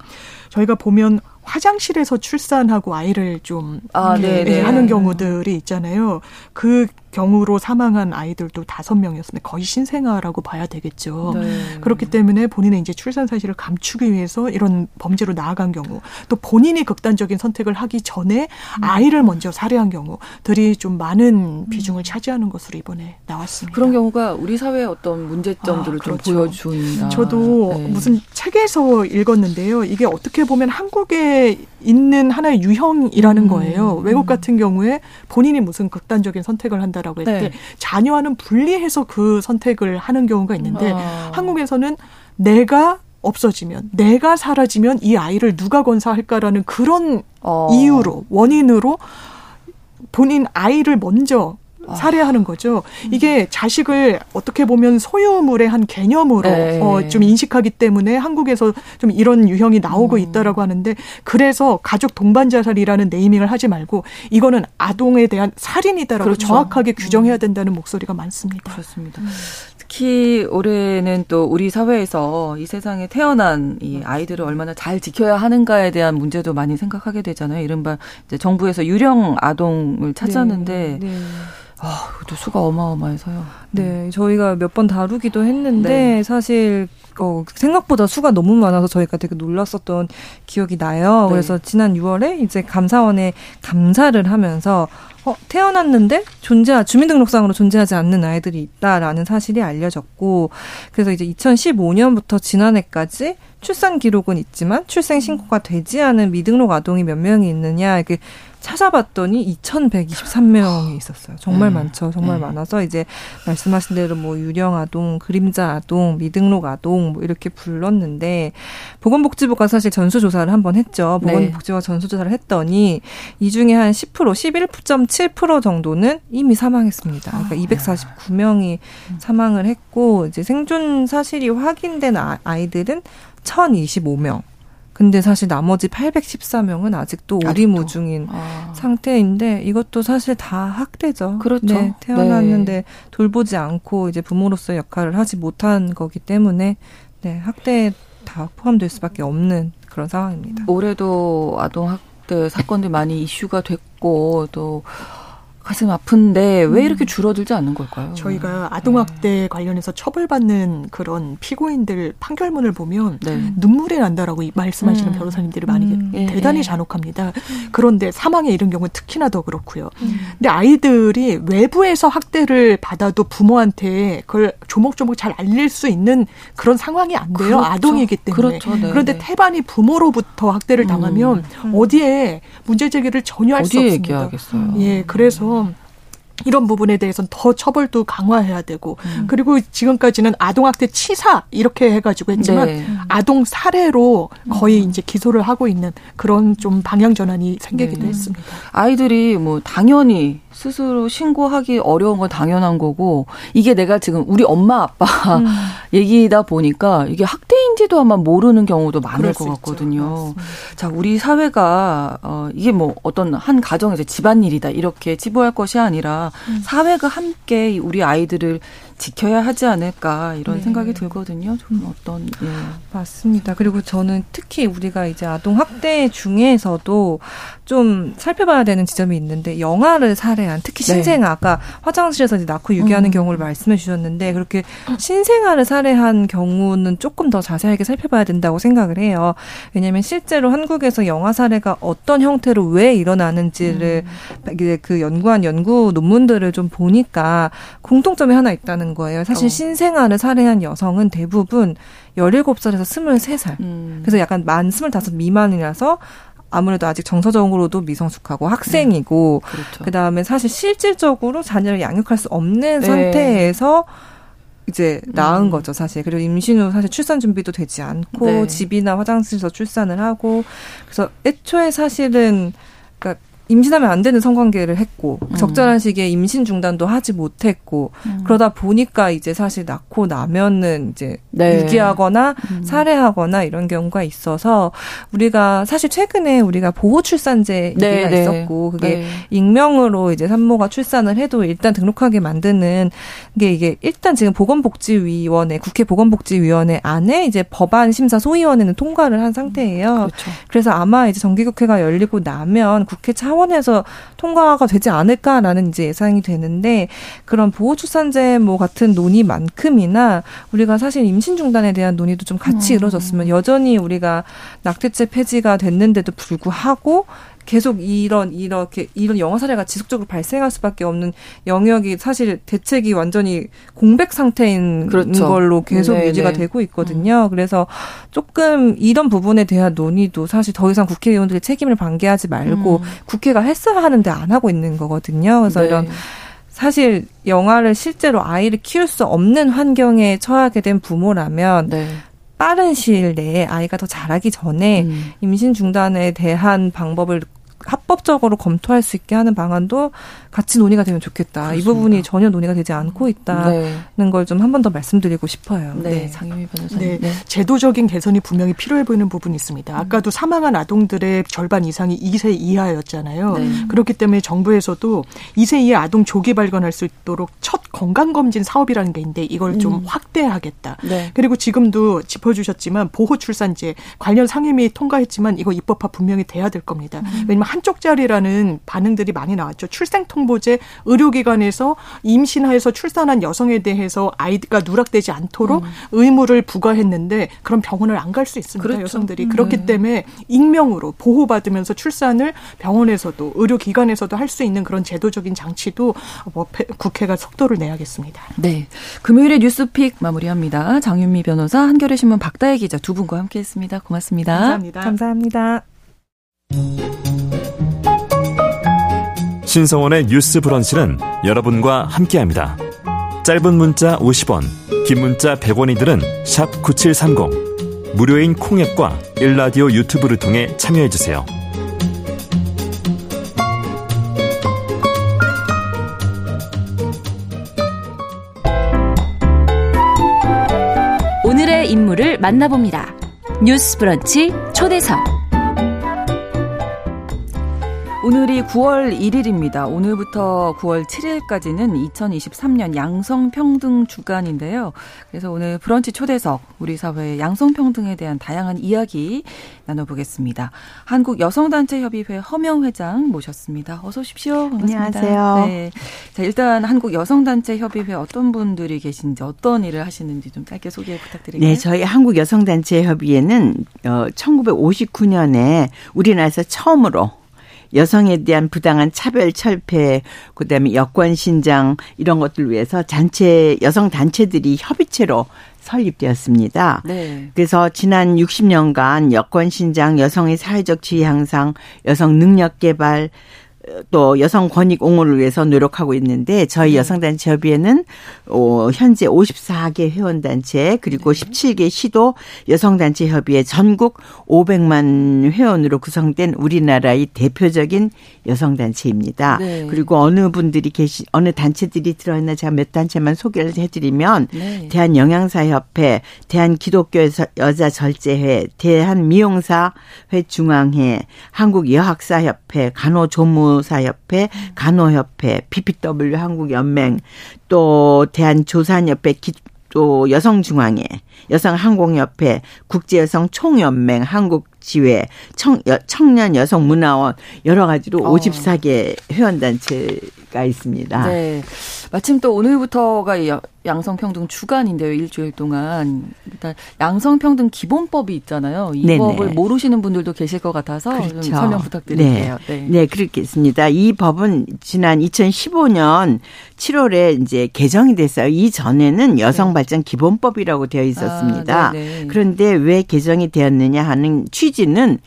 저희가 보면 화장실에서 출산하고 아이를 좀 아, 네, 네. 하는 경우들이 있잖아요. 그 경우로 사망한 아이들도 다섯 명이었습니다. 거의 신생아라고 봐야 되겠죠. 네. 그렇기 때문에 본인의 이제 출산 사실을 감추기 위해서 이런 범죄로 나아간 경우, 또 본인이 극단적인 선택을 하기 전에 음. 아이를 먼저 살해한 경우들이 좀 많은 음. 비중을 차지하는 것으로 이번에 나왔습니다. 그런 경우가 우리 사회의 어떤 문제점들을 아, 그렇죠. 좀 보여준다. 저도 네. 무슨 책에서 읽었는데요. 이게 어떻게 보면 한국에 있는 하나의 유형이라는 음. 거예요. 외국 같은 경우에 본인이 무슨 극단적인 선택을 한다. 한다라고 했을 네. 때 자녀와는 분리해서 그 선택을 하는 경우가 있는데 어. 한국에서는 내가 없어지면 내가 사라지면 이 아이를 누가 건사할까라는 그런 어. 이유로 원인으로 본인 아이를 먼저 아. 살해하는 거죠. 이게 자식을 어떻게 보면 소유물의 한 개념으로 네. 어, 좀 인식하기 때문에 한국에서 좀 이런 유형이 나오고 음. 있다라고 하는데 그래서 가족 동반 자살이라는 네이밍을 하지 말고 이거는 아동에 대한 살인이다라고 그렇죠. 정확하게 규정해야 음. 된다는 목소리가 많습니다. 그렇습니다. 음. 특히 올해는 또 우리 사회에서 이 세상에 태어난 이 아이들을 얼마나 잘 지켜야 하는가에 대한 문제도 많이 생각하게 되잖아요. 이른바 이제 정부에서 유령 아동을 찾았는데 네. 네. 아, 그것도 수가 어마어마해서요. 네, 저희가 몇 번 다루기도 했는데 네. 사실 어, 생각보다 수가 너무 많아서 저희가 되게 놀랐었던 기억이 나요. 네. 그래서 지난 6월에 이제 감사원에 감사를 하면서 어, 태어났는데 존재 주민등록상으로 존재하지 않는 아이들이 있다라는 사실이 알려졌고 그래서 이제 2015년부터 지난해까지 출산 기록은 있지만 출생 신고가 되지 않은 미등록 아동이 몇 명이 있느냐 이렇게 찾아봤더니 2,123명이 있었어요. 정말 네. 많죠. 정말 네. 많아서 이제 말씀하신 대로 뭐 유령 아동, 그림자 아동, 미등록 아동 뭐 이렇게 불렀는데 보건복지부가 사실 전수조사를 한번 했죠. 네. 보건복지부가 네. 전수조사를 했더니 이 중에 한 10% 11.7% 정도는 이미 사망했습니다. 그러니까 아. 249명이 사망을 했고 이제 생존 사실이 확인된 아, 아이들은 1,025명. 근데 사실 나머지 814명은 아직도 오리무중인 아. 상태인데 이것도 사실 다 학대죠. 그렇죠. 네, 태어났는데 네. 돌보지 않고 이제 부모로서 역할을 하지 못한 거기 때문에 네, 학대에 다 포함될 수밖에 없는 그런 상황입니다. 올해도 아동 학대 사건들 많이 이슈가 됐고 또 가슴 아픈데 왜 이렇게 음. 줄어들지 않는 걸까요? 저희가 아동학대 네. 관련해서 처벌받는 그런 피고인들 판결문을 보면 네. 눈물이 난다라고 말씀하시는 음. 변호사님들이 많이 음. 대단히 예. 잔혹합니다. 그런데 사망에 이른 경우는 특히나 더 그렇고요. 음. 근데 아이들이 외부에서 학대를 받아도 부모한테 그걸 조목조목 잘 알릴 수 있는 그런 상황이 안 돼요. 그렇죠. 아동이기 때문에. 그렇죠. 네. 그런데 태반이 부모로부터 학대를 당하면 음. 어디에 문제 제기를 전혀 할 수 없습니다. 얘기하겠어요. 예, 그래서 이런 부분에 대해서는 더 처벌도 강화해야 되고 음. 그리고 지금까지는 아동학대 치사 이렇게 해가지고 했지만 네. 아동 살해로 거의 음. 이제 기소를 하고 있는 그런 좀 방향 전환이 생기기도 네. 했습니다. 아이들이 뭐 당연히 스스로 신고하기 어려운 건 당연한 거고 이게 내가 지금 우리 엄마 아빠 음. 얘기다 보니까 이게 학대인지도 아마 모르는 경우도 많을 것 같거든요. 자, 우리 사회가 어 이게 뭐 어떤 한 가정에서 집안일이다 이렇게 치부할 것이 아니라 음. 사회가 함께 우리 아이들을 지켜야 하지 않을까 이런 네. 생각이 들거든요. 좀 어떤 예. 맞습니다. 그리고 저는 특히 우리가 이제 아동 학대 중에서도 좀 살펴봐야 되는 지점이 있는데 영아를 살해한 특히 네. 신생아 네. 아까 화장실에서 이제 낳고 유기하는 음. 경우를 말씀해 주셨는데 그렇게 신생아를 살해한 경우는 조금 더 자세하게 살펴봐야 된다고 생각을 해요. 왜냐하면 실제로 한국에서 영아 살해가 어떤 형태로 왜 일어나는지를 음. 그 연구한 연구 논문들을 좀 보니까 공통점이 하나 있다는 있는 거예요. 사실 어. 신생아를 살해한 여성은 대부분 17살에서 23살. 음. 그래서 약간 만 25 미만이라서 아무래도 아직 정서적으로도 미성숙하고 학생이고 네. 그렇죠. 그다음에 사실 실질적으로 자녀를 양육할 수 없는 네. 상태에서 이제 낳은 음. 거죠, 사실. 그리고 임신 후 사실 출산 준비도 되지 않고 네. 집이나 화장실에서 출산을 하고 그래서 애초에 사실은 그러니까 임신하면 안 되는 성관계를 했고 음. 적절한 시기에 임신 중단도 하지 못했고 음. 그러다 보니까 이제 사실 낳고 나면은 이제 네. 유기하거나 음. 살해하거나 이런 경우가 있어서 우리가 사실 최근에 우리가 보호 출산제 네, 얘기가 네. 있었고 그게 네. 익명으로 이제 산모가 출산을 해도 일단 등록하게 만드는 게 이게 일단 지금 보건복지위원회 국회 보건복지위원회 안에 이제 법안 심사 소위원회는 통과를 한 상태예요. 그렇죠. 그래서 아마 이제 정기국회가 열리고 나면 국회 차원 차원에서 통과가 되지 않을까라는 이제 예상이 되는데 그런 보호출산제 뭐 같은 논의만큼이나 우리가 사실 임신 중단에 대한 논의도 좀 같이 음. 이루어졌으면 여전히 우리가 낙태죄 폐지가 됐는데도 불구하고 계속 이런 이렇게 이런 영화 사례가 지속적으로 발생할 수밖에 없는 영역이 사실 대책이 완전히 공백 상태인 그렇죠. 걸로 계속 네네. 유지가 되고 있거든요. 음. 그래서 조금 이런 부분에 대한 논의도 사실 더 이상 국회의원들의 책임을 반기하지 말고 음. 국회가 했어야 하는데 안 하고 있는 거거든요. 그래서 네. 이런 사실 영화를 실제로 아이를 키울 수 없는 환경에 처하게 된 부모라면 네. 빠른 시일 내에 아이가 더 자라기 전에 음. 임신 중단에 대한 방법을 합법적으로 검토할 수 있게 하는 방안도 같이 논의가 되면 좋겠다. 그렇습니다. 이 부분이 전혀 논의가 되지 않고 있다는 네. 걸좀 한 번 더 말씀드리고 싶어요. 네, 네. 장유미 변호사님. 네. 네. 제도적인 개선이 분명히 필요해 보이는 부분이 있습니다. 음. 아까도 사망한 아동들의 절반 이상이 2세 이하였잖아요. 네. 그렇기 때문에 정부에서도 2세 이하 아동 조기 발견할 수 있도록 첫 건강검진 사업이라는 게 있는데 이걸 좀 음. 확대하겠다. 네. 그리고 지금도 짚어주셨지만 보호출산제 관련 상임위 통과했지만 이거 입법화 분명히 돼야 될 겁니다. 음. 왜냐면 한쪽짜리라는 반응들이 많이 나왔죠. 출생통보제 의료기관에서 임신하여서 출산한 여성에 대해서 아이가 누락되지 않도록 음. 의무를 부과했는데 그런 병원을 안 갈 수 있습니다. 그렇죠. 여성들이 음. 그렇기 네. 때문에 익명으로 보호받으면서 출산을 병원에서도 의료기관에서도 할 수 있는 그런 제도적인 장치도 뭐 국회가 속도를 내야겠습니다. 네, 금요일에 뉴스픽 마무리합니다. 장윤미 변호사, 한겨레 신문 박다혜 기자 두 분과 함께했습니다. 고맙습니다. 감사합니다. 감사합니다. 신성원의 뉴스 브런치는 여러분과 함께합니다. 짧은 문자 50원, 긴 문자 100원이들은 9730. 무료인 콩앱과 일라디오 유튜브를 통해 참여해주세요. 오늘의 인물을 만나봅니다. 뉴스 브런치 초대석. 오늘이 9월 1일입니다. 오늘부터 9월 7일까지는 2023년 양성평등 주간인데요. 그래서 오늘 브런치 초대석 우리 사회의 양성평등에 대한 다양한 이야기 나눠보겠습니다. 한국 여성단체협의회 허명 회장 모셨습니다. 어서 오십시오. 반갑습니다. 안녕하세요. 네. 자, 일단 한국 여성단체협의회 어떤 분들이 계신지 어떤 일을 하시는지 좀 짧게 소개 부탁드릴게요. 네, 저희 한국 여성단체협의회는 어, 1959년에 우리나라에서 처음으로 여성에 대한 부당한 차별 철폐, 그다음에 여권 신장 이런 것들 위해서 단체 여성 단체들이 협의체로 설립되었습니다. 네. 그래서 지난 60년간 여권 신장, 여성의 사회적 지위 향상, 여성 능력 개발, 또 여성 권익 옹호를 위해서 노력하고 있는데 저희 네. 여성단체 협의회는 어, 현재 54개 회원단체 그리고 네. 17개 시도 여성단체 협의회 전국 500만 회원으로 구성된 우리나라의 대표적인 여성단체입니다. 네. 그리고 어느 분들이 계시 어느 단체들이 들어있나 제가 몇 단체만 소개를 해드리면 네. 대한영양사협회, 대한기독교 여자 절제회, 대한미용사회 중앙회, 한국여학사협회, 간호조무 간호사협회, 간호협회, PPW 한국연맹, 또 대한조산협회, 또 여성중앙회, 여성항공협회, 국제여성총연맹, 한국지회, 청, 청년 여성문화원 여러 가지로 어. 54개 회원단체 가 있습니다. 네. 마침 또 오늘부터가 양성평등 주간인데요. 일주일 동안 일단 양성평등 기본법이 있잖아요. 이 네네. 법을 모르시는 분들도 계실 것 같아서 그렇죠. 좀 설명 부탁드릴게요. 네. 네. 네, 그렇겠습니다. 이 법은 지난 2015년 7월에 이제 개정이 됐어요. 이 전에는 여성발전 기본법이라고 되어 있었습니다. 아, 그런데 왜 개정이 되었느냐 하는 취지는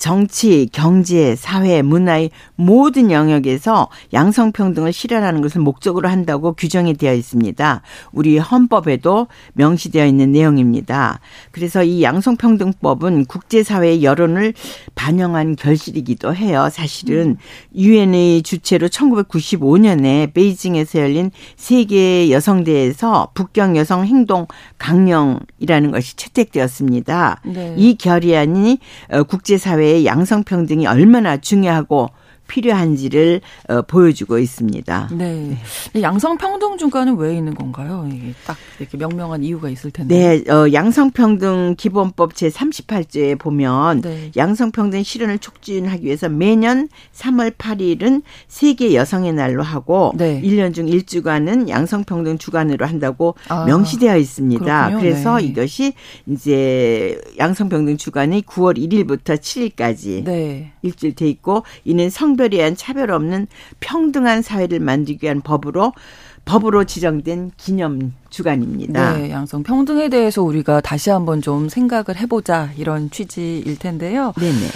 정치, 경제, 사회, 문화의 모든 영역에서 양성평등을 실현하는 것을 목적으로 한다고 규정이 되어 있습니다. 우리 헌법에도 명시되어 있는 내용입니다. 그래서 이 양성평등법은 국제사회의 여론을 반영한 결실이기도 해요. 사실은 유엔의 주체로 1995년에 베이징에서 열린 세계 여성대회에서 북경 여성 행동 강령이라는 것이 채택되었습니다. 네. 이 결의안이 어, 국제사회 의 양성평등이 얼마나 중요하고 필요한지를 어, 보여주고 있습니다. 네. 네. 양성평등 중과는 왜 있는 건가요? 이게 딱 이렇게 명명한 이유가 있을 텐데. 네, 어, 양성평등 기본법 제 38조에 보면 네. 양성평등 실현을 촉진하기 위해서 매년 3월 8일은 세계 여성의 날로 하고 네. 1년 중 1주간은 양성평등 주간으로 한다고 아, 명시되어 있습니다. 그렇군요. 그래서 네. 이것이 이제 양성평등 주간이 9월 1일부터 7일까지 네. 일주일 돼 있고 이는 성 성별에 의한 차별 없는 평등한 사회를 만들기 위한 법으로 법으로 지정된 기념 주간입니다. 네, 양성 평등에 대해서 우리가 다시 한번 좀 생각을 해보자 이런 취지일 텐데요. 네 네.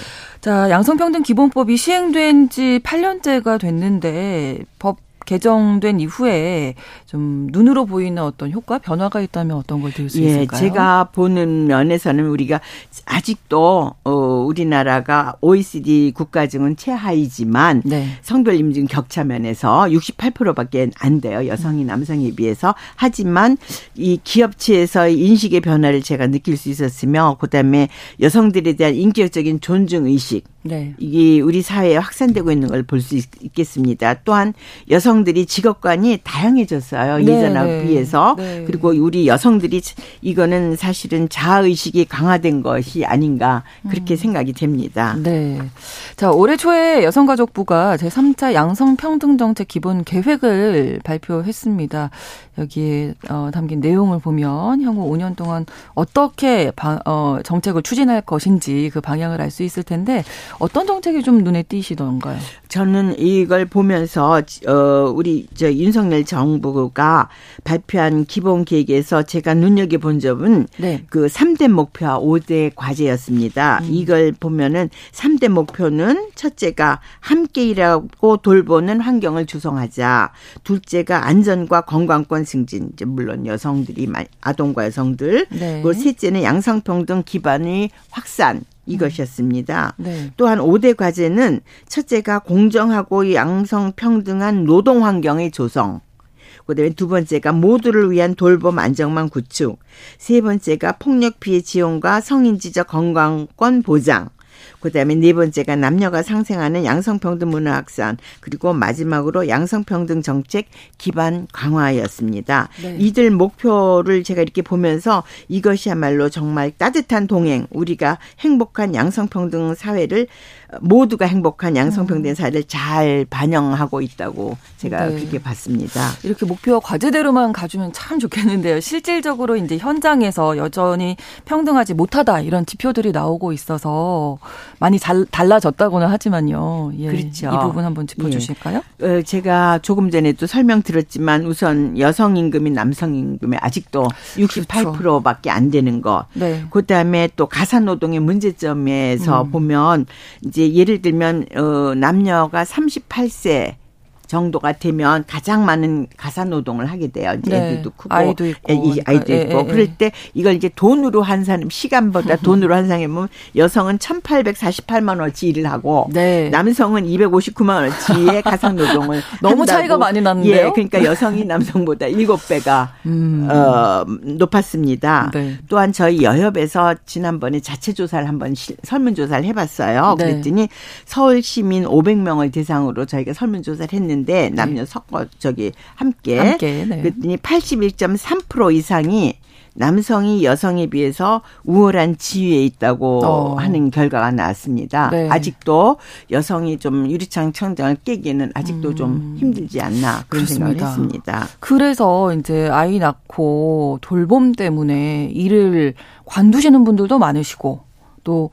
자, 양성평등 기본법이 시행된 지 8년째가 됐는데 법 개정된 이후에 좀 눈으로 보이는 어떤 효과 변화가 있다면 어떤 걸 들을 수 예, 있을까요? 제가 보는 면에서는 우리가 아직도 어 우리나라가 OECD 국가 중은 최하이지만 네. 성별 임금 격차 면에서 68%밖에 안 돼요. 여성이 남성에 비해서. 하지만 이 기업체에서의 인식의 변화를 제가 느낄 수 있었으며 그다음에 여성들에 대한 인격적인 존중 의식 네. 이게 우리 사회에 확산되고 있는 걸 볼 수 있겠습니다. 또한 여성들이 직업관이 다양해졌어요. 네, 예전하고 네. 비해서. 네. 그리고 우리 여성들이 이거는 사실은 자아의식이 강화된 것이 아닌가 그렇게 음. 생각이 됩니다. 네. 자, 올해 초에 여성가족부가 제3차 양성평등정책 기본 계획을 발표했습니다. 여기에 어, 담긴 내용을 보면 향후 5년 동안 어떻게 방, 어, 정책을 추진할 것인지 그 방향을 알 수 있을 텐데 어떤 정책이 좀 눈에 띄시던가요? 저는 이걸 보면서 어 우리 저 윤석열 정부가 발표한 기본 계획에서 제가 눈여겨 본 점은 네. 그 3대 목표와 5대 과제였습니다. 음. 이걸 보면은 3대 목표는 첫째가 함께 일하고 돌보는 환경을 조성하자. 둘째가 안전과 건강권 승진. 이제 물론 여성들이 아동과 여성들. 네. 그리고 셋째는 양성평등 기반의 확산. 이것이었습니다. 네. 또한 5대 과제는 첫째가 공정하고 양성평등한 노동 환경의 조성. 그다음에 두 번째가 모두를 위한 돌봄 안정망 구축. 세 번째가 폭력 피해 지원과 성인지적 건강권 보장. 그다음에 네 번째가 남녀가 상생하는 양성평등 문화 확산 그리고 마지막으로 양성평등 정책 기반 강화였습니다. 네. 이들 목표를 제가 이렇게 보면서 이것이야말로 정말 따뜻한 동행 우리가 행복한 양성평등 사회를 모두가 행복한 양성평등 음. 사회를 잘 반영하고 있다고 제가 네. 그렇게 봤습니다. 이렇게 목표와 과제대로만 가주면 참 좋겠는데요. 실질적으로 이제 현장에서 여전히 평등하지 못하다 이런 지표들이 나오고 있어서 많이 잘 달라졌다고는 하지만요. 예. 그렇죠. 이 부분 한번 짚어주실까요? 예. 제가 조금 전에도 설명드렸지만 우선 여성 임금이 남성 임금에 아직도 68%밖에 그렇죠. 안 되는 것. 네. 그다음에 또 가사 노동의 문제점에서 음. 보면 이제 예를 들면 어 남녀가 38세 정도가 되면 가장 많은 가사 노동을 하게 돼요. 이제 네. 애들도 크고 아이도 있고, 애, 이 아이도 예, 있고 예, 예. 그럴 때 이걸 이제 돈으로 한 사람 시간보다 돈으로 한 사람이면 여성은 1,848만 원치 일을 하고 네. 남성은 259만 원치의 가사 노동을 너무 한다고. 차이가 많이 났는데요. 예, 그러니까 여성이 남성보다 7배가 음. 어, 높았습니다. 네. 또한 저희 여협에서 지난번에 자체 조사를 한번 설문 조사를 해 봤어요. 네. 그랬더니 서울 시민 500명을 대상으로 저희가 설문 조사를 했는데. 남녀 네. 섞어 저기 함께, 함께 네. 그랬더니 81.3% 이상이 남성이 여성에 비해서 우월한 지위에 있다고 어. 하는 결과가 나왔습니다. 네. 아직도 여성이 좀 유리창 청장을 깨기에는 아직도 음. 좀 힘들지 않나 그런 그렇습니다. 생각을 했습니다. 그래서 이제 아이 낳고 돌봄 때문에 일을 관두시는 분들도 많으시고 또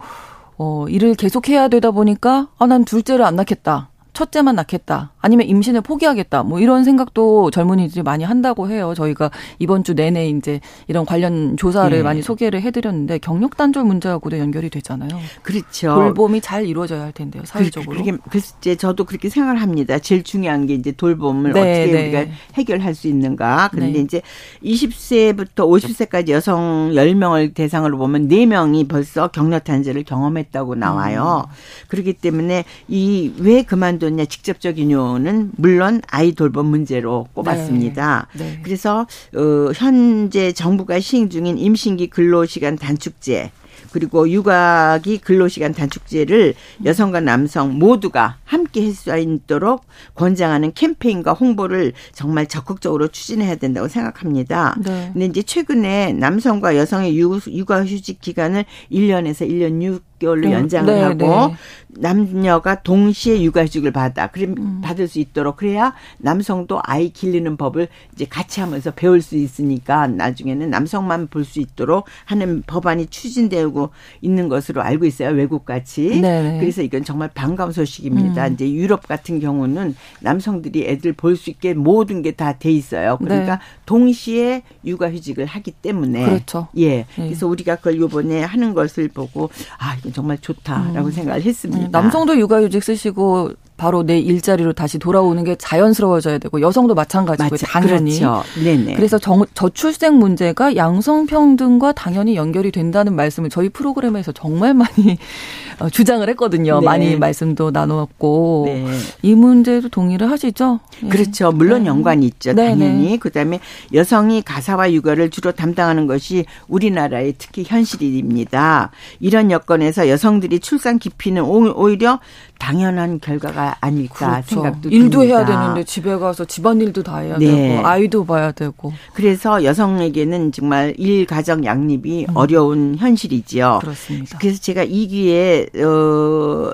어, 일을 계속해야 되다 보니까 아, 난 둘째를 안 낳겠다. 첫째만 낳겠다. 아니면 임신을 포기하겠다. 뭐 이런 생각도 젊은이들이 많이 한다고 해요. 저희가 이번 주 내내 이제 이런 관련 조사를 네. 많이 소개를 해드렸는데 경력 단절 문제하고도 연결이 되잖아요. 그렇죠. 돌봄이 잘 이루어져야 할 텐데요. 사회적으로. 그렇게 글쎄 저도 그렇게 생각을 합니다. 제일 중요한 게 이제 돌봄을 네, 어떻게 네. 우리가 해결할 수 있는가. 그런데 네. 이제 20세부터 50세까지 여성 10명을 대상으로 보면 4명이 벌써 경력 단절을 경험했다고 나와요. 음. 그렇기 때문에 이 왜 그만뒀냐 직접적인 요는 물론 아이 돌봄 문제로 꼽았습니다. 네. 네. 그래서 어 현재 정부가 시행 중인 임신기 근로시간 단축제 그리고 육아기 근로시간 단축제를 여성과 남성 모두가 함께 할 수 있도록 권장하는 캠페인과 홍보를 정말 적극적으로 추진해야 된다고 생각합니다. 네. 근데 이제 최근에 남성과 여성의 육아휴직 기간을 1년에서 1년 6 6개월로 네. 연장을 네, 하고 네. 남녀가 동시에 육아휴직을 받아 그럼 음. 받을 수 있도록 그래야 남성도 아이 길리는 법을 이제 같이 하면서 배울 수 있으니까 나중에는 남성만 볼 수 있도록 하는 법안이 추진되고 있는 것으로 알고 있어요 외국 같이 네, 네. 그래서 이건 정말 반가운 소식입니다 음. 이제 유럽 같은 경우는 남성들이 애들 볼 수 있게 모든 게 다 돼 있어요 그러니까 네. 동시에 육아휴직을 하기 때문에 그렇죠 예 그래서 우리가 그걸 요번에 하는 것을 보고 아 이건 정말 좋다라고 음. 생각을 했습니다. 네, 남성도 육아휴직 쓰시고 바로 내 일자리로 다시 돌아오는 게 자연스러워져야 되고 여성도 마찬가지고 맞아, 당연히 그렇죠. 네네. 그래서 정, 저출생 문제가 양성 평등과 당연히 연결이 된다는 말씀을 저희 프로그램에서 정말 많이 어, 주장을 했거든요. 네. 많이 말씀도 나누었고 네. 이 문제도 동의를 하시죠? 네. 그렇죠. 물론 네. 연관이 있죠. 네, 당연히 네. 그다음에 여성이 가사와 육아를 주로 담당하는 것이 우리나라의 특히 현실입니다. 이런 여건에서 여성들이 출산 기피는 오히려 당연한 결과가 아닐까 그렇죠. 생각도 일도 듭니다. 해야 되는데 집에 가서 집안일도 다 해야 네. 되고 아이도 봐야 되고 그래서 여성에게는 정말 일 가정 양립이 음. 어려운 현실이지요. 그렇습니다. 그래서 제가 이 기회에 어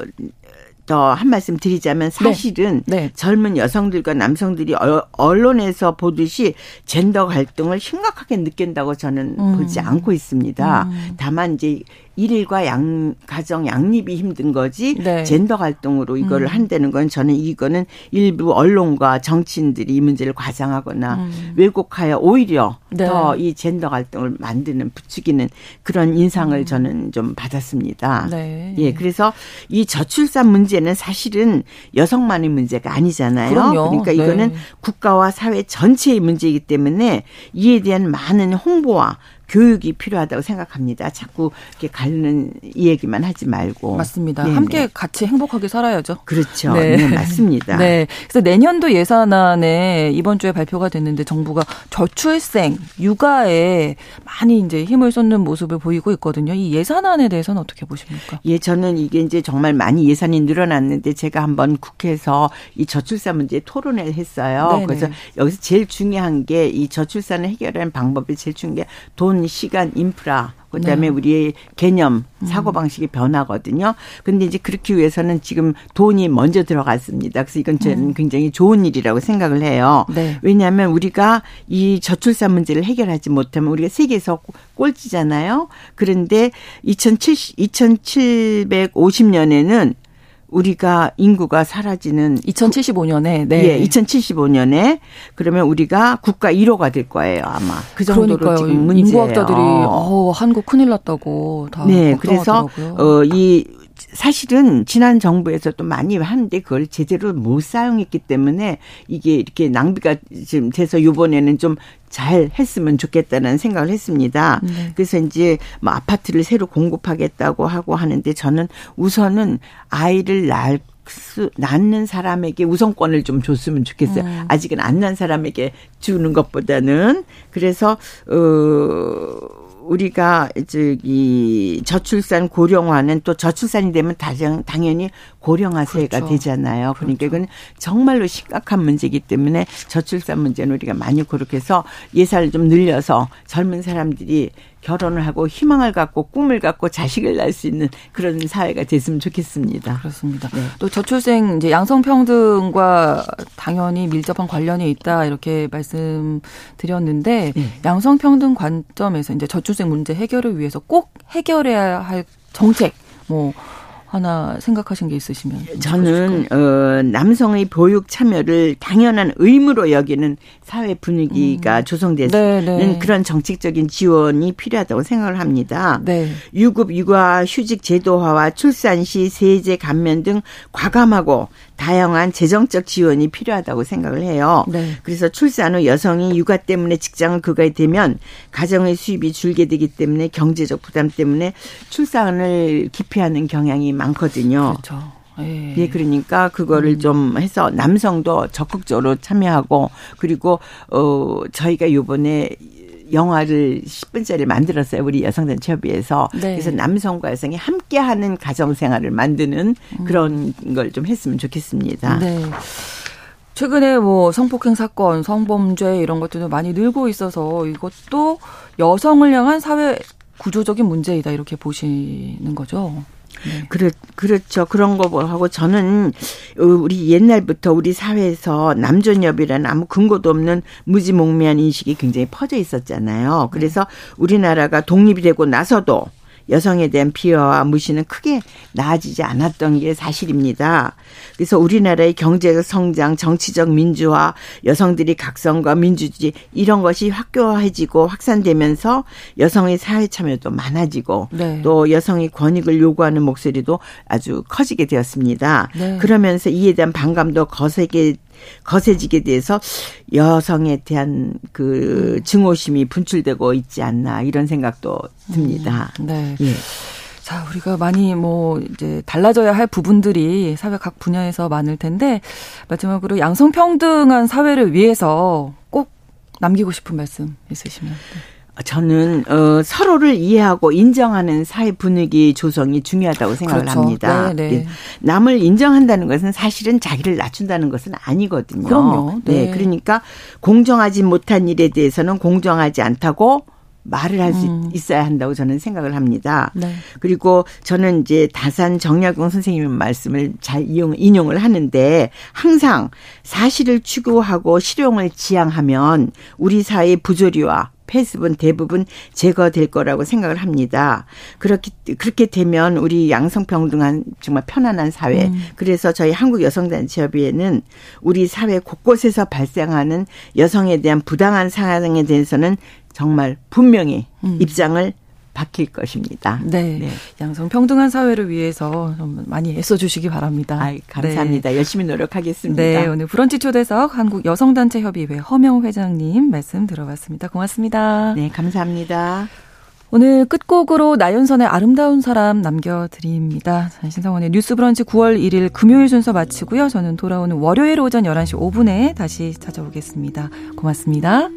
더한 말씀 드리자면 네. 사실은 네. 네. 젊은 여성들과 남성들이 언론에서 보듯이 젠더 갈등을 심각하게 느낀다고 저는 음. 보지 않고 있습니다. 음. 다만 이제 일일과 양 가정 양립이 힘든 거지 네. 젠더 활동으로 이거를 음. 한다는 건 저는 이거는 일부 언론과 정치인들이 이 문제를 과장하거나 음. 왜곡하여 오히려 네. 더이 젠더 활동을 만드는 부추기는 그런 인상을 음. 저는 좀 받았습니다. 네. 예, 그래서 이 저출산 문제는 사실은 여성만의 문제가 아니잖아요. 그럼요. 그러니까 이거는 네. 국가와 사회 전체의 문제이기 때문에 이에 대한 많은 홍보와 교육이 필요하다고 생각합니다. 자꾸 이렇게 가르는 이 얘기만 하지 말고. 맞습니다. 네네. 함께 네. 같이 행복하게 살아야죠. 그렇죠. 네. 네, 맞습니다. 네. 그래서 내년도 예산안에 이번 주에 발표가 됐는데 정부가 저출생, 육아에 많이 이제 힘을 쏟는 모습을 보이고 있거든요. 이 예산안에 대해서는 어떻게 보십니까? 예, 저는 이게 이제 정말 많이 예산이 늘어났는데 제가 한번 국회에서 이 저출산 문제 토론을 했어요. 네네. 그래서 여기서 제일 중요한 게 이 저출산을 해결하는 방법이 제일 중요한 게돈 돈, 시간, 인프라, 그다음에 네. 우리의 개념, 사고 방식이 변하거든요. 근데 이제 그렇게 위해서는 지금 돈이 먼저 들어갔습니다. 그래서 이건 저는 음. 굉장히 좋은 일이라고 생각을 해요. 네. 왜냐하면 우리가 이 저출산 문제를 해결하지 못하면 우리가 세계에서 꼴찌잖아요. 그런데 2070, 2750년에는 우리가 인구가 사라지는 2075년에 네. 예, 2075년에 그러면 우리가 국가 1호가 될 거예요, 아마. 그 정도로 그러니까요. 지금 문제예요. 인구학자들이 어, 한국 큰일 났다고 다 네, 걱정하더라고요. 그래서 어이 사실은 지난 정부에서 도 많이 하는데 그걸 제대로 못 사용했기 때문에 이게 이렇게 낭비가 지금 돼서 이번에는 좀 잘 했으면 좋겠다는 생각을 했습니다. 네. 그래서 이제 뭐 아파트를 새로 공급하겠다고 하고 하는데 저는 우선은 아이를 낳을 수, 낳는 사람에게 우선권을 좀 줬으면 좋겠어요. 음. 아직은 안 난 사람에게 주는 것보다는 그래서 어 우리가 저기 저출산 고령화는 또 저출산이 되면 당연히 고령화세가 그렇죠. 되잖아요. 그러니까 그렇죠. 이건 정말로 심각한 문제이기 때문에 저출산 문제는 우리가 많이 고렇게해서 예산을 좀 늘려서 젊은 사람들이 결혼을 하고 희망을 갖고 꿈을 갖고 자식을 낳을 수 있는 그런 사회가 됐으면 좋겠습니다. 그렇습니다. 네. 또 저출생 이제 양성평등과 당연히 밀접한 관련이 있다 이렇게 말씀드렸는데 네. 양성평등 관점에서 이제 저출생 문제 해결을 위해서 꼭 해결해야 할 정책 뭐 하나 생각하신 게 있으시면 저는 어 남성의 보육 참여를 당연한 의무로 여기는 사회 분위기가 음. 조성되는 네, 네. 그런 정책적인 지원이 필요하다고 생각을 합니다. 네. 유급 육아 휴직 제도화와 출산 시 세제 감면 등 과감하고 다양한 재정적 지원이 필요하다고 생각을 해요. 네. 그래서 출산 후 여성이 육아 때문에 직장을 그가게 되면 가정의 수입이 줄게 되기 때문에 경제적 부담 때문에 출산을 기피하는 경향이 많거든요. 그렇죠. 예. 예, 그러니까 그거를 음. 좀 해서 남성도 적극적으로 참여하고 그리고 어 저희가 요번에 영화를 10분짜리 만들었어요. 우리 여성단체 협의회에서. 네. 그래서 남성과 여성이 함께하는 가정 생활을 만드는 음. 그런 걸좀 했으면 좋겠습니다. 네. 최근에 뭐 성폭행 사건, 성범죄 이런 것들도 많이 늘고 있어서 이것도 여성을 향한 사회 구조적인 문제이다 이렇게 보시는 거죠. 네. 그렇, 그렇죠. 그런 거 하고 저는 우리 옛날부터 우리 사회에서 남존여비라는 아무 근거도 없는 무지몽매한 인식이 굉장히 퍼져 있었잖아요. 그래서 우리나라가 독립이 되고 나서도 여성에 대한 비하와 무시는 크게 나아지지 않았던 게 사실입니다. 그래서 우리나라의 경제적 성장, 정치적 민주화, 여성들이 각성과 민주주의 이런 것이 확고해지고 확산되면서 여성의 사회 참여도 많아지고 네. 또 여성의 권익을 요구하는 목소리도 아주 커지게 되었습니다. 네. 그러면서 이에 대한 반감도 거세게 거세지게 돼서 여성에 대한 그 증오심이 분출되고 있지 않나 이런 생각도 듭니다. 음, 네. 예. 자, 우리가 많이 뭐 이제 달라져야 할 부분들이 사회 각 분야에서 많을 텐데 마지막으로 양성평등한 사회를 위해서 꼭 남기고 싶은 말씀 있으시면. 네. 저는 어 서로를 이해하고 인정하는 사회 분위기 조성이 중요하다고 생각을 그렇죠. 합니다. 네, 네. 예. 남을 인정한다는 것은 사실은 자기를 낮춘다는 것은 아니거든요. 그럼요. 네. 네. 그러니까 공정하지 못한 일에 대해서는 공정하지 않다고 말을 할수 음. 있어야 한다고 저는 생각을 합니다. 네. 그리고 저는 이제 다산 정약용 선생님의 말씀을 잘 이용, 인용을 하는데 항상 사실을 추구하고 실용을 지향하면 우리 사회의 부조리와 폐습은 대부분 제거될 거라고 생각을 합니다. 그렇게 그렇게 되면 우리 양성평등한 정말 편안한 사회. 음. 그래서 저희 한국 여성단체협의회는 우리 사회 곳곳에서 발생하는 여성에 대한 부당한 상황에 대해서는 정말 분명히 음. 입장을 바뀔 것입니다. 네. 네. 양성 평등한 사회를 위해서 좀 많이 애써 주시기 바랍니다. 아이, 감사합니다. 네. 열심히 노력하겠습니다. 네. 오늘 브런치 초대석 한국 여성단체 협의회 허명 회장님 말씀 들어봤습니다. 고맙습니다. 네. 감사합니다. 오늘 끝곡으로 나연선의 아름다운 사람 남겨드립니다. 신성원의 뉴스 브런치 9월 1일 금요일 순서 마치고요. 저는 돌아오는 월요일 오전 11시 5분에 다시 찾아오겠습니다. 고맙습니다.